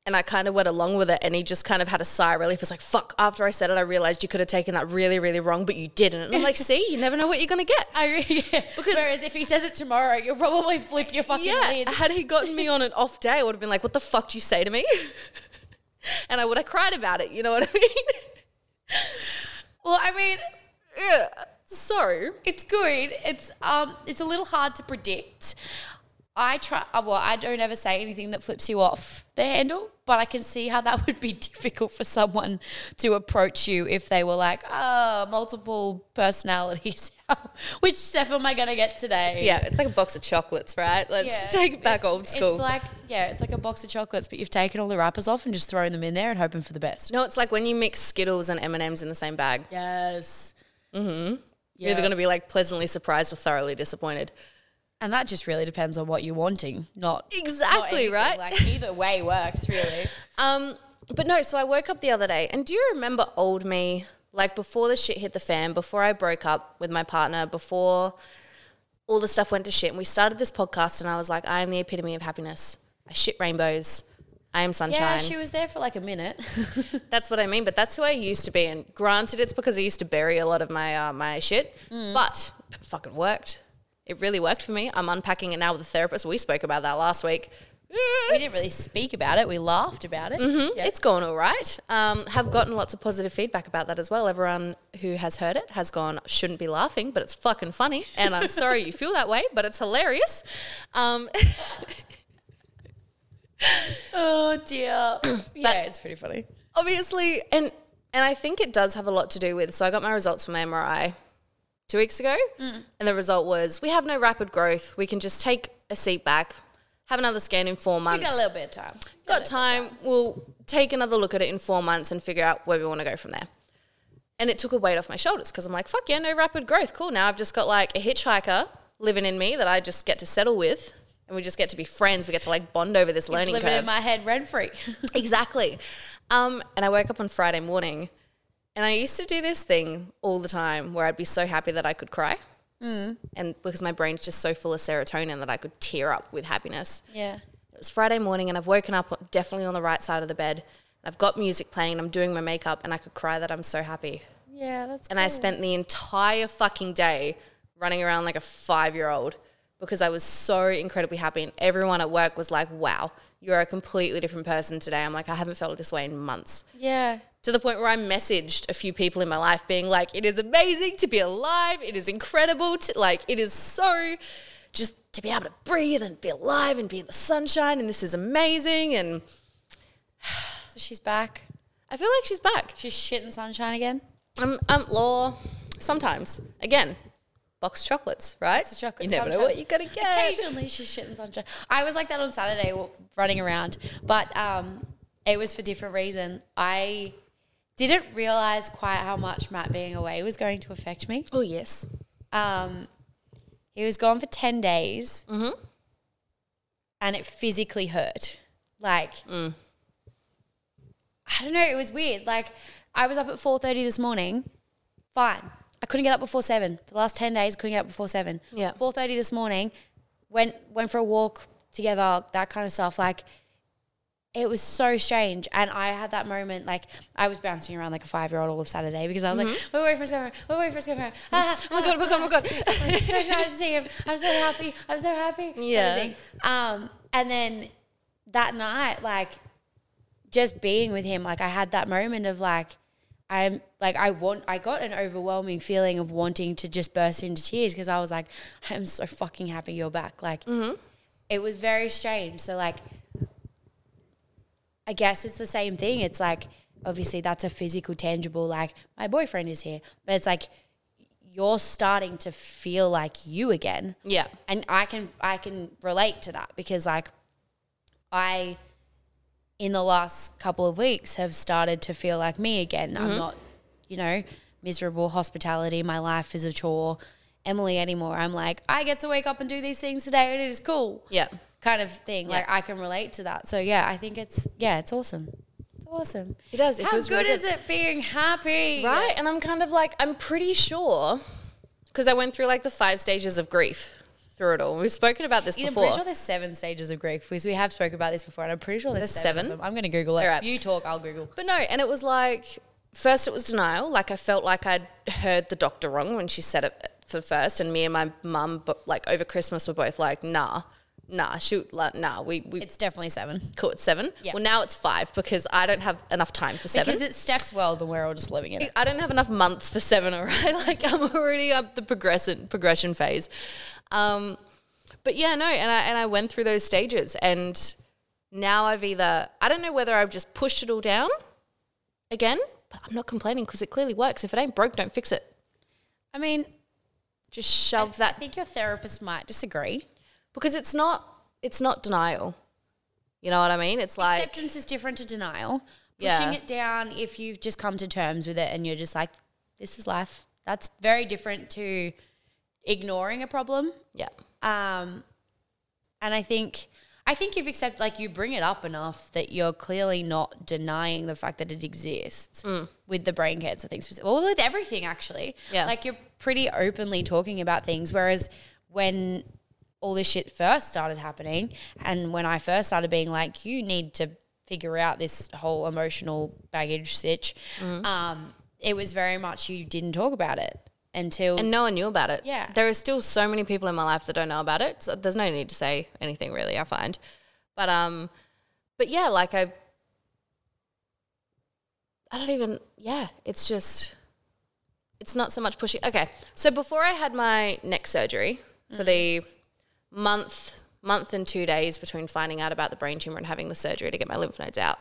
[SPEAKER 2] and I kind of went along with it and he just kind of had a sigh of relief. It's like, fuck, after I said it, I realized you could have taken that really, really wrong, but you didn't. And I'm like, see, you never know what you're gonna get.
[SPEAKER 1] I really, yeah.
[SPEAKER 2] Because-
[SPEAKER 1] Whereas if he says it tomorrow, you'll probably flip your fucking
[SPEAKER 2] Yeah.
[SPEAKER 1] lid.
[SPEAKER 2] Had he gotten me on an off day, I would have been like, what the fuck do you say to me? and I would have cried about it, you know what I mean?
[SPEAKER 1] Well, I mean,
[SPEAKER 2] yeah. So
[SPEAKER 1] it's good. It's um, it's a little hard to predict. I try. uh, Well, I don't ever say anything that flips you off the handle, but I can see how that would be difficult for someone to approach you if they were like, "Oh, multiple personalities. Which Steph am I gonna get today?"
[SPEAKER 2] yeah, it's like a box of chocolates, right? Let's
[SPEAKER 1] Yeah.
[SPEAKER 2] take back old school.
[SPEAKER 1] It's like yeah, it's like a box of chocolates, but you've taken all the wrappers off and just thrown them in there and hoping for the best.
[SPEAKER 2] no, it's like when you mix Skittles and M and M's in the same bag.
[SPEAKER 1] Yes.
[SPEAKER 2] mm-hmm You're either going to be like pleasantly surprised or thoroughly disappointed.
[SPEAKER 1] And that just really depends on what you're wanting, not not
[SPEAKER 2] Exactly,
[SPEAKER 1] anything.
[SPEAKER 2] right?
[SPEAKER 1] Like either way works, really.
[SPEAKER 2] Um, but no, so I woke up the other day, and do you remember old me? Like before the shit hit the fan, before I broke up with my partner, before all the stuff went to shit, and we started this podcast, and I was like, I am the epitome of happiness. I shit rainbows. I am sunshine.
[SPEAKER 1] Yeah, she was there for like a minute.
[SPEAKER 2] That's what I mean. But that's who I used to be. And granted, it's because I used to bury a lot of my uh, my shit,
[SPEAKER 1] Mm.
[SPEAKER 2] but it fucking worked. It really worked for me. I'm unpacking it now with a therapist. We spoke about that last week.
[SPEAKER 1] we didn't really speak about it. We laughed about it. Yeah.
[SPEAKER 2] It's gone all right. Um, have gotten lots of positive feedback about that as well. Everyone who has heard it has gone, shouldn't be laughing, but it's fucking funny. And I'm sorry you feel that way, but it's hilarious. Um,
[SPEAKER 1] Oh dear. yeah, it's pretty funny.
[SPEAKER 2] obviously, and and I think it does have a lot to do with. So I got my results from my MRI two weeks ago,
[SPEAKER 1] Mm.
[SPEAKER 2] and the result was we have no rapid growth. We can just take a seat back, have another scan in four months.
[SPEAKER 1] We got a little bit of time.
[SPEAKER 2] got time. We'll take another look at it in four months and figure out where we want to go from there. And it took a weight off my shoulders because I'm like, fuck yeah, no rapid growth. Cool. Now I've just got like a hitchhiker living in me that I just get to settle with. And we just get to be friends. We get to like bond over this learning
[SPEAKER 1] Living
[SPEAKER 2] curve.
[SPEAKER 1] in my head rent free.
[SPEAKER 2] exactly. Um, and I woke up on Friday morning and I used to do this thing all the time where I'd be so happy that I could cry. Mm. And because my brain's just so full of serotonin that I could tear up with happiness.
[SPEAKER 1] yeah.
[SPEAKER 2] It was Friday morning and I've woken up definitely on the right side of the bed. I've got music playing, and I'm doing my makeup, and I could cry that I'm so happy.
[SPEAKER 1] Yeah, that's
[SPEAKER 2] And I spent the entire fucking day running around like a five year old because I was so incredibly happy. And everyone at work was like, wow, you're a completely different person today. I'm like, I haven't felt this way in months.
[SPEAKER 1] Yeah.
[SPEAKER 2] To the point where I messaged a few people in my life being like, it is amazing to be alive. It is incredible. To, like, it is so just to be able to breathe and be alive and be in the sunshine. And this is amazing. And
[SPEAKER 1] So she's back.
[SPEAKER 2] I feel like she's back.
[SPEAKER 1] She's shit in sunshine again.
[SPEAKER 2] Um, um, law, sometimes. Again, box chocolates, right?
[SPEAKER 1] A chocolate.
[SPEAKER 2] You never know what you're going to get.
[SPEAKER 1] Occasionally she's shit in sunshine. I was like that on Saturday running around, but um, it was for different reason. I didn't realize quite how much Matt being away was going to affect me.
[SPEAKER 2] Oh, yes.
[SPEAKER 1] Um, he was gone for 10 days
[SPEAKER 2] Mm-hmm.
[SPEAKER 1] and it physically hurt. Like,
[SPEAKER 2] Mm.
[SPEAKER 1] I don't know, it was weird. Like, I was up at 4.30 this morning, fine. I couldn't get up before 7. For the last 10 days, couldn't get up before 7.
[SPEAKER 2] Yeah.
[SPEAKER 1] 4.30 this morning, went, went for a walk together, that kind of stuff. Like, it was so strange. And I had that moment, like, I was bouncing around like a five year old all of Saturday because I was like, my boyfriend's coming, my boyfriend's coming. Ah,
[SPEAKER 2] Mm-hmm. Oh my God, oh my God, oh my God.
[SPEAKER 1] I'm so excited to see him. I'm so happy. I'm so happy. kind of
[SPEAKER 2] Yeah.
[SPEAKER 1] Um, and then that night, like, just being with him, like, I had that moment of like, I'm like, I want, I got an overwhelming feeling of wanting to just burst into tears because I was like, I'm so fucking happy you're back. Like, it was very strange. So, like, I guess it's the same thing. It's like obviously that's a physical, tangible, like my boyfriend is here, but it's like you're starting to feel like you again.
[SPEAKER 2] Yeah.
[SPEAKER 1] And I can I can relate to that because like I in the last couple of weeks have started to feel like me again. I'm mm-hmm. not, you know, miserable hospitality. My life is a chore. Emily anymore. I'm like, I get to wake up and do these things today and it is cool.
[SPEAKER 2] Yeah.
[SPEAKER 1] Kind of thing. Like I can relate to that. So yeah, I think it's yeah, it's awesome. It's awesome.
[SPEAKER 2] It does. It
[SPEAKER 1] How good is it being happy?
[SPEAKER 2] Right? And I'm kind of like, I'm pretty sure because I went through like the five stages of grief through it all. We've spoken about this
[SPEAKER 1] You know, I'm
[SPEAKER 2] before.
[SPEAKER 1] pretty sure there's seven stages of grief because we have spoken about this before, and I'm pretty sure there's,
[SPEAKER 2] There's
[SPEAKER 1] seven.
[SPEAKER 2] seven?
[SPEAKER 1] I'm going to Google it.
[SPEAKER 2] Alright.
[SPEAKER 1] You talk, I'll Google.
[SPEAKER 2] But no, and it was like first it was denial. Like I felt like I'd heard the doctor wrong when she said it for first, and me and my mum, but like over Christmas, were both like, nah, nah, shoot, like, nah, we we
[SPEAKER 1] It's definitely seven.
[SPEAKER 2] caught seven.
[SPEAKER 1] Yeah.
[SPEAKER 2] Well, now it's five because I don't have enough time for seven.
[SPEAKER 1] Because it steps well, then we're all just living in it.
[SPEAKER 2] I don't have enough months for seven, all right? Like I'm already up the progression progression phase. Um, but yeah, no, and I and I went through those stages, and now I've either I don't know whether I've just pushed it all down again, but I'm not complaining because it clearly works. If it ain't broke, don't fix it.
[SPEAKER 1] I mean,
[SPEAKER 2] Just shove
[SPEAKER 1] I
[SPEAKER 2] that
[SPEAKER 1] think your therapist might disagree.
[SPEAKER 2] because it's not it's not denial. You know what I mean? It's like
[SPEAKER 1] Acceptance is different to denial.
[SPEAKER 2] Yeah.
[SPEAKER 1] Pushing it down if you've just come to terms with it and you're just like, this is life. That's very different to ignoring a problem.
[SPEAKER 2] yeah,
[SPEAKER 1] Um, and I think I think you've accepted like you bring it up enough that you're clearly not denying the fact that it exists with the brain cancer thing. Well, with everything actually.
[SPEAKER 2] Yeah.
[SPEAKER 1] Like you're pretty openly talking about things. Whereas when all this shit first started happening and when I first started being like, you need to figure out this whole emotional baggage sitch, um, it was very much you didn't talk about it until
[SPEAKER 2] and no one knew about it.
[SPEAKER 1] Yeah.
[SPEAKER 2] There are still so many people in my life that don't know about it. So there's no need to say anything really, I find. But um but yeah, like I I don't even yeah, it's just it's not so much pushing. Okay. So before I had my neck surgery for the month month and 2 days between finding out about the brain tumor and having the surgery to get my lymph nodes out,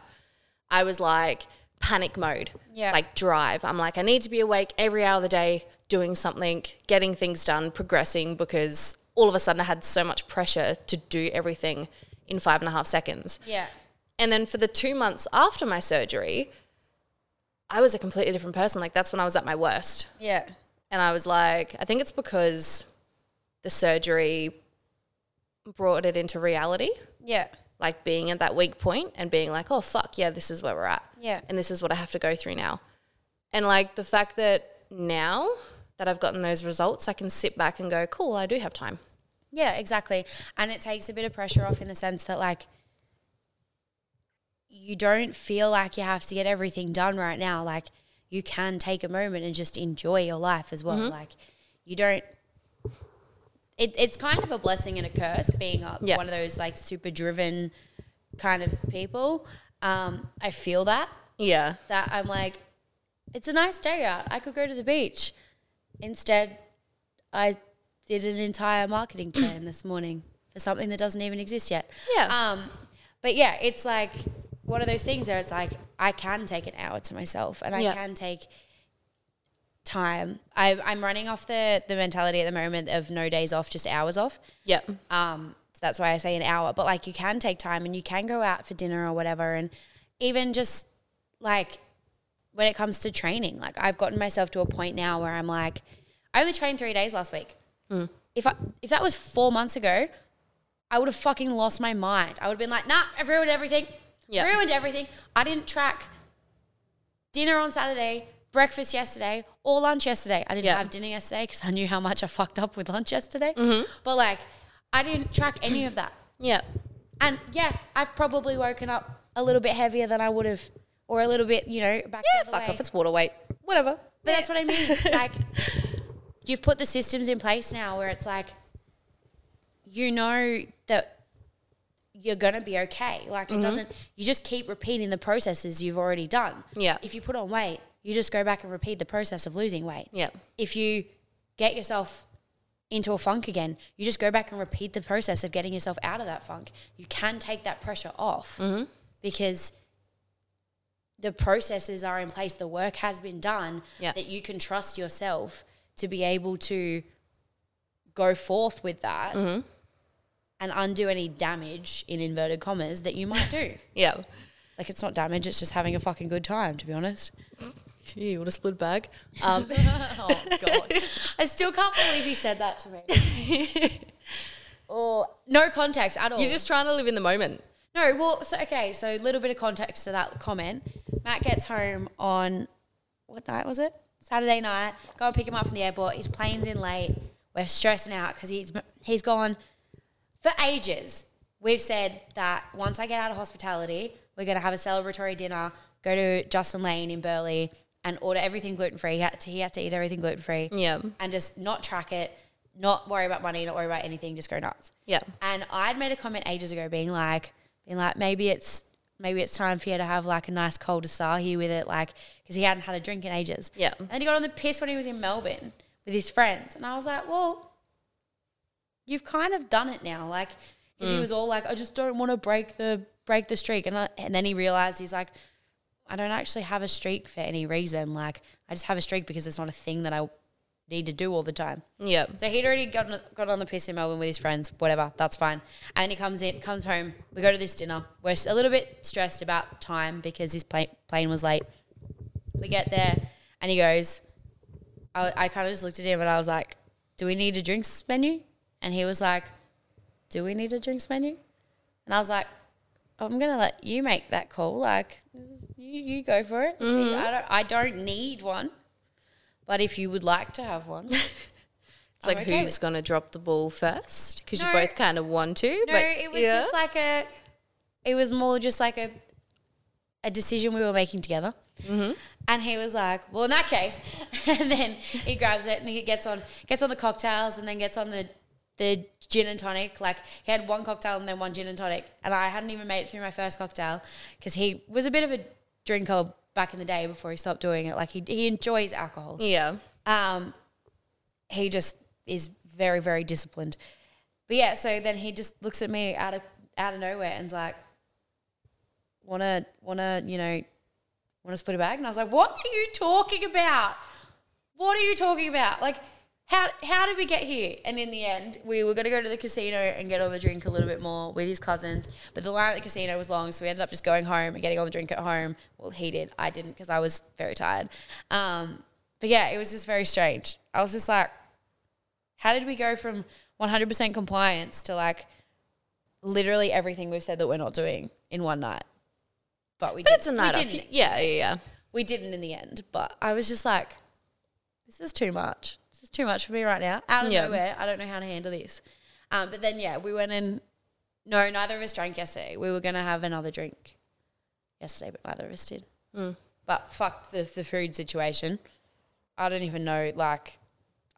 [SPEAKER 2] I was like panic mode.
[SPEAKER 1] Yeah.
[SPEAKER 2] Like drive. I'm like, I need to be awake every hour of the day, doing something, getting things done, progressing, because all of a sudden I had so much pressure to do everything in five and a half seconds.
[SPEAKER 1] yeah.
[SPEAKER 2] And then for the two months after my surgery, I was a completely different person. Like that's when I was at my worst.
[SPEAKER 1] Yeah.
[SPEAKER 2] And I was like, I think it's because the surgery brought it into reality
[SPEAKER 1] Yeah.
[SPEAKER 2] Like being at that weak point and being like, oh, fuck, yeah, this is where we're at.
[SPEAKER 1] Yeah.
[SPEAKER 2] And this is what I have to go through now. And like the fact that now that I've gotten those results, I can sit back and go, cool, I do have time.
[SPEAKER 1] Yeah, exactly. And it takes a bit of pressure off in the sense that like you don't feel like you have to get everything done right now. Like you can take a moment and just enjoy your life as well.
[SPEAKER 2] Mm-hmm.
[SPEAKER 1] Like you don't it, it's kind of a blessing and a curse being a,
[SPEAKER 2] Yeah.
[SPEAKER 1] one of those like super driven kind of people. Um, I feel that
[SPEAKER 2] Yeah.
[SPEAKER 1] that I'm like, it's a nice day out. I could go to the beach. Instead, I did an entire marketing plan this morning for something that doesn't even exist yet.
[SPEAKER 2] Yeah.
[SPEAKER 1] Um, but yeah, it's like one of those things where it's like I can take an hour to myself, and I
[SPEAKER 2] Yeah.
[SPEAKER 1] can take time. I, I'm running off the the mentality at the moment of no days off, just hours off.
[SPEAKER 2] Yep.
[SPEAKER 1] Um, so that's why I say an hour. But like you can take time and you can go out for dinner or whatever. And even just like when it comes to training, like I've gotten myself to a point now where I'm like, I only trained three days last week. If I if that was four months ago, I would have fucking lost my mind. I would have been like, nah, I've ruined everything.
[SPEAKER 2] Yeah.
[SPEAKER 1] Ruined everything. I didn't track dinner on Saturday, breakfast yesterday, or lunch yesterday. I didn't
[SPEAKER 2] Yeah.
[SPEAKER 1] have dinner yesterday because I knew how much I fucked up with lunch yesterday.
[SPEAKER 2] Mm-hmm.
[SPEAKER 1] But like, I didn't track any of that.
[SPEAKER 2] yeah.
[SPEAKER 1] And yeah, I've probably woken up a little bit heavier than I would have, or a little bit, you know, back
[SPEAKER 2] Yeah, fuck
[SPEAKER 1] way.
[SPEAKER 2] off. It's water weight. Whatever.
[SPEAKER 1] But that's what I mean. Like, you've put the systems in place now where it's like, you know that you're gonna be okay. Like,
[SPEAKER 2] Mm-hmm.
[SPEAKER 1] it doesn't. You just keep repeating the processes you've already done.
[SPEAKER 2] Yeah.
[SPEAKER 1] If you put on weight, you just go back and repeat the process of losing weight.
[SPEAKER 2] Yep.
[SPEAKER 1] If you get yourself into a funk again, you just go back and repeat the process of getting yourself out of that funk. You can take that pressure off
[SPEAKER 2] Mm-hmm.
[SPEAKER 1] because the processes are in place, the work has been done,
[SPEAKER 2] Yeah.
[SPEAKER 1] that you can trust yourself to be able to go forth with that
[SPEAKER 2] Mm-hmm.
[SPEAKER 1] and undo any damage in inverted commas that you might do.
[SPEAKER 2] Yeah.
[SPEAKER 1] like it's not damage, it's just having a fucking good time, to be honest.
[SPEAKER 2] You want a split bag? Um,
[SPEAKER 1] oh god, I still can't believe he said that to me. or no context at all.
[SPEAKER 2] you're just trying to live in the moment.
[SPEAKER 1] No, well, so okay, so a little bit of context to that comment. Matt gets home on what night was it? Saturday night. Go and pick him up from the airport. His plane's in late. We're stressing out because he's he's gone for ages. We've said that once I get out of hospitality, we're gonna have a celebratory dinner. Go to Justin Lane in Burleigh and order everything gluten free. He, had to- he has to eat everything gluten free.
[SPEAKER 2] Yeah.
[SPEAKER 1] and just not track it, not worry about money, not worry about anything. Just go nuts.
[SPEAKER 2] Yeah.
[SPEAKER 1] And I'd made a comment ages ago, being like, being like, maybe it's maybe it's time for you to have like a nice cold Asahi with it, like because he hadn't had a drink in ages.
[SPEAKER 2] Yeah.
[SPEAKER 1] And then he got on the piss when he was in Melbourne with his friends, and I was like, well, you've kind of done it now, like because he mm. was all like, I just don't want to break the break the streak, and I, and then he realized he's like. I don't actually have a streak for any reason. Like, I just have a streak because it's not a thing that I need to do all the time.
[SPEAKER 2] Yeah.
[SPEAKER 1] So he'd already gotten got on the piss in Melbourne with his friends, whatever, that's fine. And then he comes in, comes home. We go to this dinner. We're a little bit stressed about time because his plane, plane was late. We get there, and he goes, I, I kind of just looked at him and I was like, "Do we need a drinks menu?" And he was like, "Do we need a drinks menu?" And I was like, "I'm gonna let you make that call. Like, you you go for it. See, I don't I don't need one, but if you would like to have one."
[SPEAKER 2] It's like
[SPEAKER 1] I'm okay
[SPEAKER 2] who's going to drop the ball first? Because
[SPEAKER 1] No.
[SPEAKER 2] you both kind of want to.
[SPEAKER 1] No,
[SPEAKER 2] but
[SPEAKER 1] it was
[SPEAKER 2] yeah.
[SPEAKER 1] just like a. It was more just like a, a decision we were making together. Mm-hmm. And he was like, "Well, in that case," and then he grabs it and he gets on gets on the cocktails and then gets on the the gin and tonic. Like he had one cocktail and then one gin and tonic, and I hadn't even made it through my first cocktail because he was a bit of a drinker back in the day before he stopped doing it. Like he he enjoys alcohol.
[SPEAKER 2] Yeah.
[SPEAKER 1] Um, he just is very, very disciplined. But yeah, so then he just looks at me out of out of nowhere and's like, "Wanna, wanna, you know, wanna split a bag?" And I was like, "What are you talking about? What are you talking about? Like, how how did we get here?" And in the end, we were gonna go to the casino and get on the drink a little bit more with his cousins, but the line at the casino was long, so we ended up just going home and getting on the drink at home. Well, he did, I didn't because I was very tired. Um, but yeah, it was just very strange. I was just like, how did we go from 100% compliance to like literally everything we've said that we're not doing in one night? But we
[SPEAKER 2] But
[SPEAKER 1] did.
[SPEAKER 2] it's a night
[SPEAKER 1] we
[SPEAKER 2] off.
[SPEAKER 1] Didn't.
[SPEAKER 2] Yeah, yeah, yeah.
[SPEAKER 1] We didn't in the end. But I was just like, this is too much. This is too much for me right now. Out of
[SPEAKER 2] Yeah.
[SPEAKER 1] nowhere, I don't know how to handle this. Um, but then yeah, we went in. No, neither of us drank yesterday. We were gonna have another drink yesterday, but neither of us did.
[SPEAKER 2] Mm.
[SPEAKER 1] But fuck the the food situation. I don't even know. Like,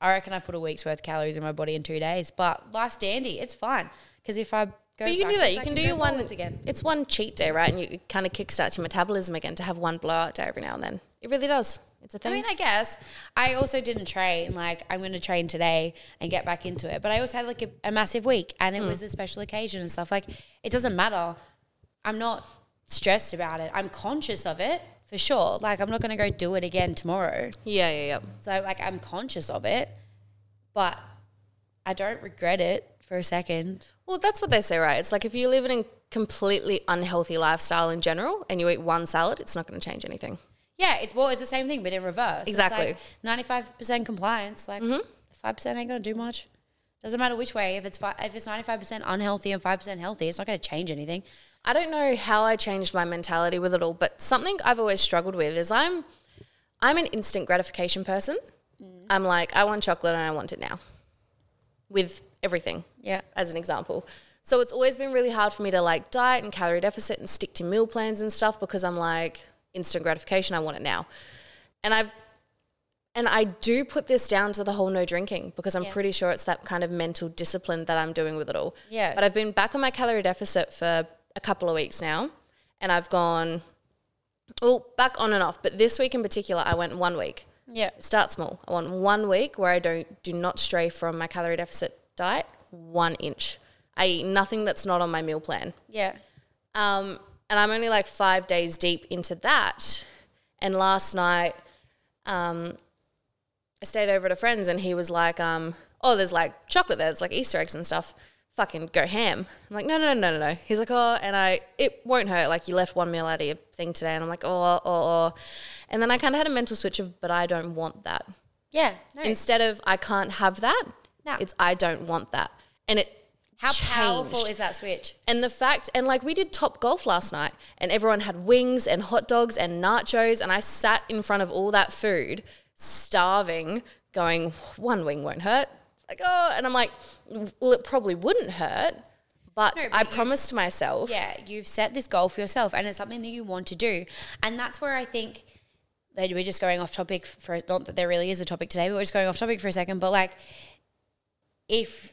[SPEAKER 1] I reckon I put a week's worth of calories in my body in two days. But life's dandy. It's fine because if I go,
[SPEAKER 2] But you can do that. You
[SPEAKER 1] I
[SPEAKER 2] can do your one
[SPEAKER 1] again.
[SPEAKER 2] It's one cheat day, right? And you it kind of kickstarts your metabolism again to have one blowout day every now and then. It really does. It's a
[SPEAKER 1] I
[SPEAKER 2] thing.
[SPEAKER 1] I mean, I guess I also didn't train. Like, I'm going to train today and get back into it. But I also had like a, a massive week, and it hmm. was a special occasion and stuff. Like, it doesn't matter. I'm not stressed about it. I'm conscious of it for sure. Like, I'm not going to go do it again tomorrow.
[SPEAKER 2] yeah, yeah, yeah.
[SPEAKER 1] So, like, I'm conscious of it, but I don't regret it for a second.
[SPEAKER 2] Well, that's what they say, right? It's like if you live in a completely unhealthy lifestyle in general and you eat one salad, it's not going to change anything.
[SPEAKER 1] Yeah, it's well, it's the same thing, but in reverse.
[SPEAKER 2] Exactly.
[SPEAKER 1] Ninety-five percent compliance. Like mm-hmm. five percent ain't gonna do much. Doesn't matter which way. If it's fi- if it's ninety-five percent unhealthy and five percent healthy, it's not gonna change anything.
[SPEAKER 2] I don't know how I changed my mentality with it all, but something I've always struggled with is I'm I'm an instant gratification person. Mm. I'm like, I want chocolate and I want it now. With everything.
[SPEAKER 1] Yeah.
[SPEAKER 2] As an example. So it's always been really hard for me to like diet and calorie deficit and stick to meal plans and stuff because I'm like instant gratification, I want it now. And I've and I do put this down to the whole no drinking because I'm
[SPEAKER 1] Yeah.
[SPEAKER 2] pretty sure it's that kind of mental discipline that I'm doing with it all.
[SPEAKER 1] Yeah.
[SPEAKER 2] But I've been back on my calorie deficit for a couple of weeks now and I've gone well, back on and off. But this week in particular, I went one week.
[SPEAKER 1] Yeah.
[SPEAKER 2] Start small. I want one week where I don't do not stray from my calorie deficit diet one inch. I eat nothing that's not on my meal plan.
[SPEAKER 1] Yeah.
[SPEAKER 2] Um, and I'm only like five days deep into that. And last night, um, I stayed over at a friend's and he was like, um, oh, there's like chocolate there. There's like Easter eggs and stuff fucking go ham. I'm like, no, no, no, no, no. He's like, oh, and I, it won't hurt. Like you left one meal out of your thing today, and I'm like, oh, oh, oh. And then I kind of had a mental switch of, but I don't want that.
[SPEAKER 1] Yeah. No.
[SPEAKER 2] Instead of I can't have that,
[SPEAKER 1] No.
[SPEAKER 2] it's I don't want that, and it.
[SPEAKER 1] How powerful is that switch?
[SPEAKER 2] And the fact, and like we did Top Golf last night, and everyone had wings and hot dogs and nachos, and I sat in front of all that food, starving, going, one wing won't hurt. Like, oh, and I'm like, well, it probably wouldn't hurt, but,
[SPEAKER 1] No, but
[SPEAKER 2] I promised myself.
[SPEAKER 1] Yeah, you've set this goal for yourself, and it's something that you want to do, and that's where I think that we're just going off topic for not that there really is a topic today, but we're just going off topic for a second. But like, if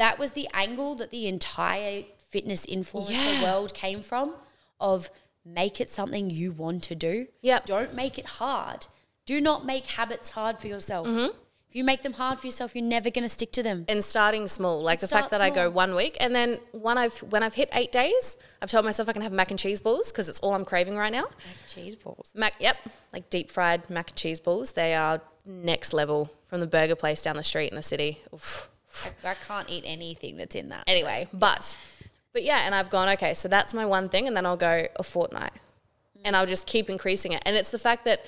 [SPEAKER 1] that was the angle that the entire fitness influencer
[SPEAKER 2] Yeah.
[SPEAKER 1] world came from, of make it something you want to do.
[SPEAKER 2] Yep.
[SPEAKER 1] Don't make it hard. Do not make habits hard for yourself.
[SPEAKER 2] Mm-hmm.
[SPEAKER 1] If you make them hard for yourself, you're never going to stick to them.
[SPEAKER 2] and starting small. Like the fact that I go one week and then when I've when I've hit eight days, I've told myself I can have mac and cheese balls because it's all I'm craving right now.
[SPEAKER 1] Mac and cheese balls.
[SPEAKER 2] Mac, yep, like deep fried mac and cheese balls. They are next level from the burger place down the street in the city. Oof.
[SPEAKER 1] I, I can't eat anything that's in that.
[SPEAKER 2] Anyway, but but yeah, and I've gone okay. So that's my one thing, and then I'll go a fortnight, and I'll just keep increasing it. And it's the fact that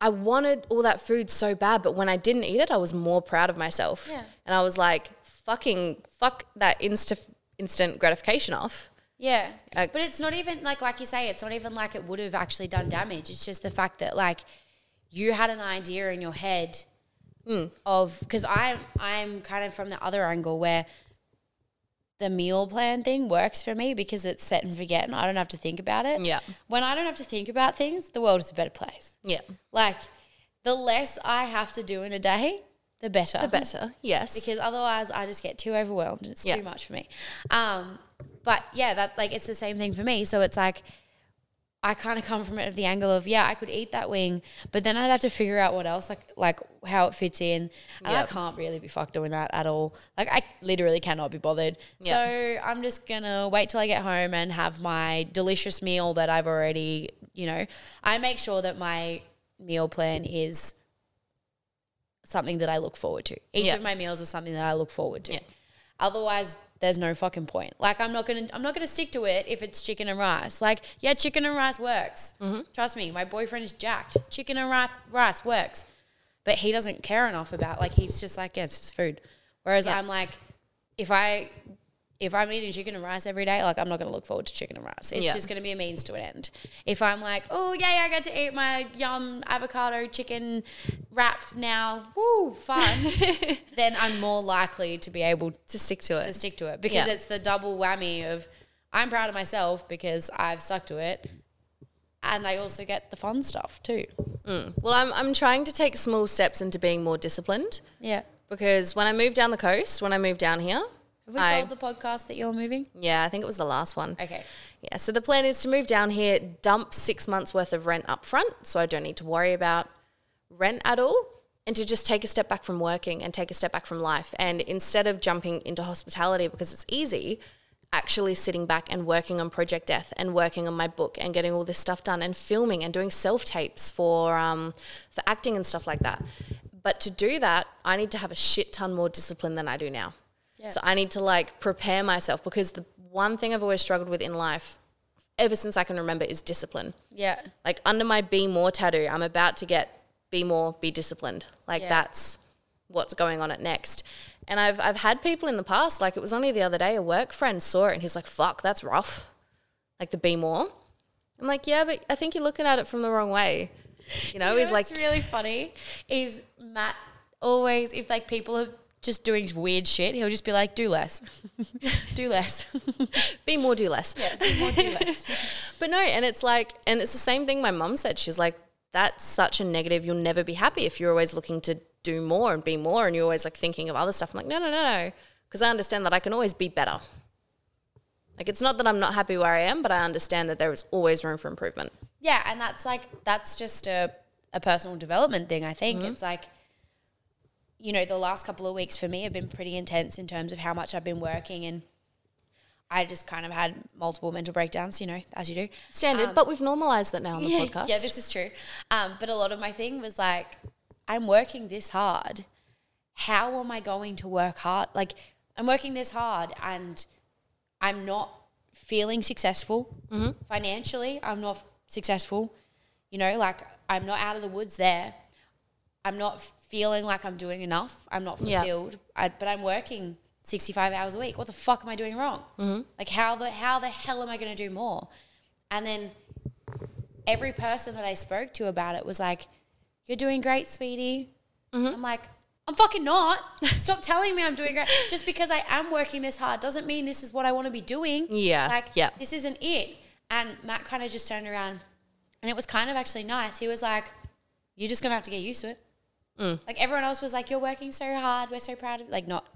[SPEAKER 2] I wanted all that food so bad, but when I didn't eat it, I was more proud of myself.
[SPEAKER 1] Yeah.
[SPEAKER 2] And I was like, fucking fuck that insta instant gratification off.
[SPEAKER 1] Yeah.
[SPEAKER 2] Uh,
[SPEAKER 1] but it's not even like like you say, it's not even like it would have actually done damage. It's just the fact that like you had an idea in your head of because I'm I'm kind of from the other angle where the meal plan thing works for me because it's set and forget and I don't have to think about it.
[SPEAKER 2] Yeah.
[SPEAKER 1] When I don't have to think about things, the world is a better place.
[SPEAKER 2] Yeah.
[SPEAKER 1] Like the less I have to do in a day, the better.
[SPEAKER 2] The better. Yes.
[SPEAKER 1] because otherwise I just get too overwhelmed. It's
[SPEAKER 2] Yeah.
[SPEAKER 1] too much for me. Um, but yeah, that like it's the same thing for me. So it's like I kind of come from it of the angle of yeah, I could eat that wing, but then I'd have to figure out what else like like how it fits in, and I can't really be fucked doing that at all. Like I literally cannot be bothered.
[SPEAKER 2] Yep.
[SPEAKER 1] So I'm just gonna wait till I get home and have my delicious meal that I've already, you know, I make sure that my meal plan is something that I look forward to. Each
[SPEAKER 2] Yeah.
[SPEAKER 1] of my meals is something that I look forward to. Otherwise, there's no fucking point. Like I'm not gonna I'm not gonna stick to it if it's chicken and rice. Like yeah, chicken and rice works.
[SPEAKER 2] Mm-hmm.
[SPEAKER 1] Trust me, my boyfriend is jacked. Chicken and rice rice works, but he doesn't care enough about like he's just like yeah, it's just food. Whereas
[SPEAKER 2] Yeah.
[SPEAKER 1] I'm like, if I if I'm eating chicken and rice every day, like I'm not gonna look forward to chicken and rice. It's
[SPEAKER 2] Yeah.
[SPEAKER 1] just gonna be a means to an end. If I'm like, oh yeah, I got to eat my yum avocado chicken wrap now, woo, fun. then I'm more likely to be able
[SPEAKER 2] to stick to it.
[SPEAKER 1] to stick to it because
[SPEAKER 2] Yeah.
[SPEAKER 1] it's the double whammy of I'm proud of myself because I've stuck to it, and I also get the fun stuff too. Mm.
[SPEAKER 2] well, I'm I'm trying to take small steps into being more disciplined
[SPEAKER 1] Yeah.
[SPEAKER 2] because when I moved down the coast, when I moved down here,
[SPEAKER 1] Have we
[SPEAKER 2] I
[SPEAKER 1] told the podcast that you're moving?
[SPEAKER 2] yeah, I think it was the last one.
[SPEAKER 1] Okay.
[SPEAKER 2] Yeah, so the plan is to move down here, dump six months worth of rent up front, so I don't need to worry about rent at all, and to just take a step back from working and take a step back from life. And instead of jumping into hospitality because it's easy, actually sitting back and working on Project Death and working on my book and getting all this stuff done and filming and doing self tapes for um, for acting and stuff like that. But to do that, I need to have a shit ton more discipline than I do now.
[SPEAKER 1] Yeah.
[SPEAKER 2] So I need to like prepare myself because the one thing I've always struggled with in life, ever since I can remember, is discipline.
[SPEAKER 1] Yeah.
[SPEAKER 2] Like under my be more tattoo, I'm about to get be more, be disciplined. Like
[SPEAKER 1] Yeah.
[SPEAKER 2] that's what's going on at next. And I've I've had people in the past, like it was only the other day, a work friend saw it and he's like, fuck, that's rough. Like the be more. I'm like, yeah, but I think you're looking at it from the wrong way. You know, he's like,
[SPEAKER 1] really funny is Matt always if like people are just doing weird shit, he'll just be like, do less, do less.
[SPEAKER 2] be more, do less.
[SPEAKER 1] yeah, do more, do less.
[SPEAKER 2] But no, and it's like, and it's the same thing my mum said. She's like, that's such a negative. You'll never be happy if you're always looking to do more and be more and you're always like thinking of other stuff. I'm like, no, no, no, no. Because I understand that I can always be better. Like, it's not that I'm not happy where I am, but I understand that there is always room for improvement.
[SPEAKER 1] Yeah, and that's like that's just a a personal development thing. I think
[SPEAKER 2] Mm-hmm.
[SPEAKER 1] it's like you know the last couple of weeks for me have been pretty intense in terms of how much I've been working and. I just kind of had multiple mental breakdowns, you know, as you do.
[SPEAKER 2] Standard, but we've normalized that now on the
[SPEAKER 1] yeah,
[SPEAKER 2] podcast.
[SPEAKER 1] Yeah, this is true. Um, but a lot of my thing was like, I'm working this hard. How am I going to work hard? Like, I'm working this hard and I'm not feeling successful financially. I'm not successful. You know, like I'm not out of the woods there. I'm not feeling like I'm doing enough. I'm not
[SPEAKER 2] Yeah.
[SPEAKER 1] fulfilled. I, but I'm working 65 hours a week. What the fuck am I doing wrong? Mm-hmm. Like how the how the hell am I going to do more? And then every person that I spoke to about it was like, "You're doing great, sweetie." Mm-hmm. I'm like, "I'm fucking not. Stop telling me I'm doing great. Just because I am working this hard doesn't mean this is what I want to be doing."
[SPEAKER 2] Yeah,
[SPEAKER 1] Like,
[SPEAKER 2] yeah.
[SPEAKER 1] this isn't it. And Matt kind of just turned around, and it was kind of actually nice. He was like, "You're just gonna have to get used to it." Mm. Like everyone else was like, "You're working so hard. We're so proud of." Like not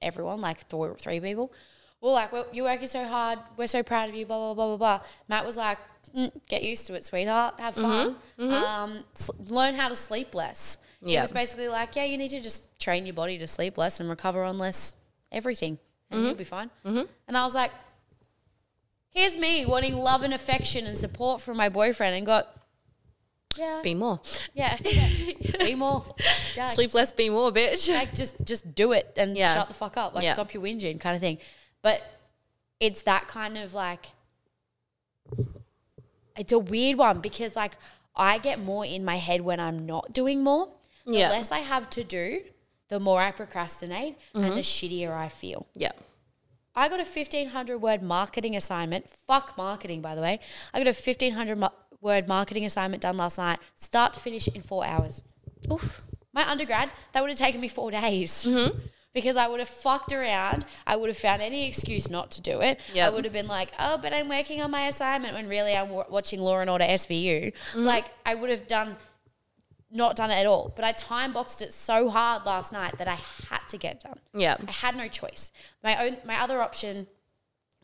[SPEAKER 1] everyone, like th- three people. Well, like well, you're working so hard. We're so proud of you. Blah blah blah blah blah. Matt was like, mm, "Get used to it, sweetheart. Have mm-hmm, fun. Mm-hmm. Um, s- learn how to sleep less." He
[SPEAKER 2] Yeah.
[SPEAKER 1] was basically like, "Yeah, you need to just train your body to sleep less and recover on less everything, and you'll mm-hmm. be fine." And I was like, "Here's me wanting love and affection and support from my boyfriend, and got." Yeah,
[SPEAKER 2] Be more.
[SPEAKER 1] yeah, yeah. be more. Yeah,
[SPEAKER 2] Sleep less, be more, bitch.
[SPEAKER 1] like just just do it and
[SPEAKER 2] Yeah.
[SPEAKER 1] shut the fuck up like
[SPEAKER 2] Yeah.
[SPEAKER 1] stop your whinging kind of thing but it's that kind of like it's a weird one because like i get more in my head when i'm not doing more
[SPEAKER 2] Yeah.
[SPEAKER 1] the less i have to do the more i procrastinate and
[SPEAKER 2] Mm-hmm.
[SPEAKER 1] the shittier i feel
[SPEAKER 2] Yeah.
[SPEAKER 1] I got a 1500 word marketing assignment. Fuck marketing, by the way. I got a 1500 mo- word marketing assignment done last night, start to finish in four hours.
[SPEAKER 2] Oof.
[SPEAKER 1] My undergrad, that would have taken me four days. Mm-hmm. Because I would have fucked around. I would have found any excuse not to do it. I would have been like, oh, but I'm working on my assignment when really I'm wa- watching Law and Order SVU. Mm-hmm. Like, I would have done, not done it at all. But I time boxed it so hard last night that I had to get done.
[SPEAKER 2] Yeah.
[SPEAKER 1] I had no choice. My own, my other option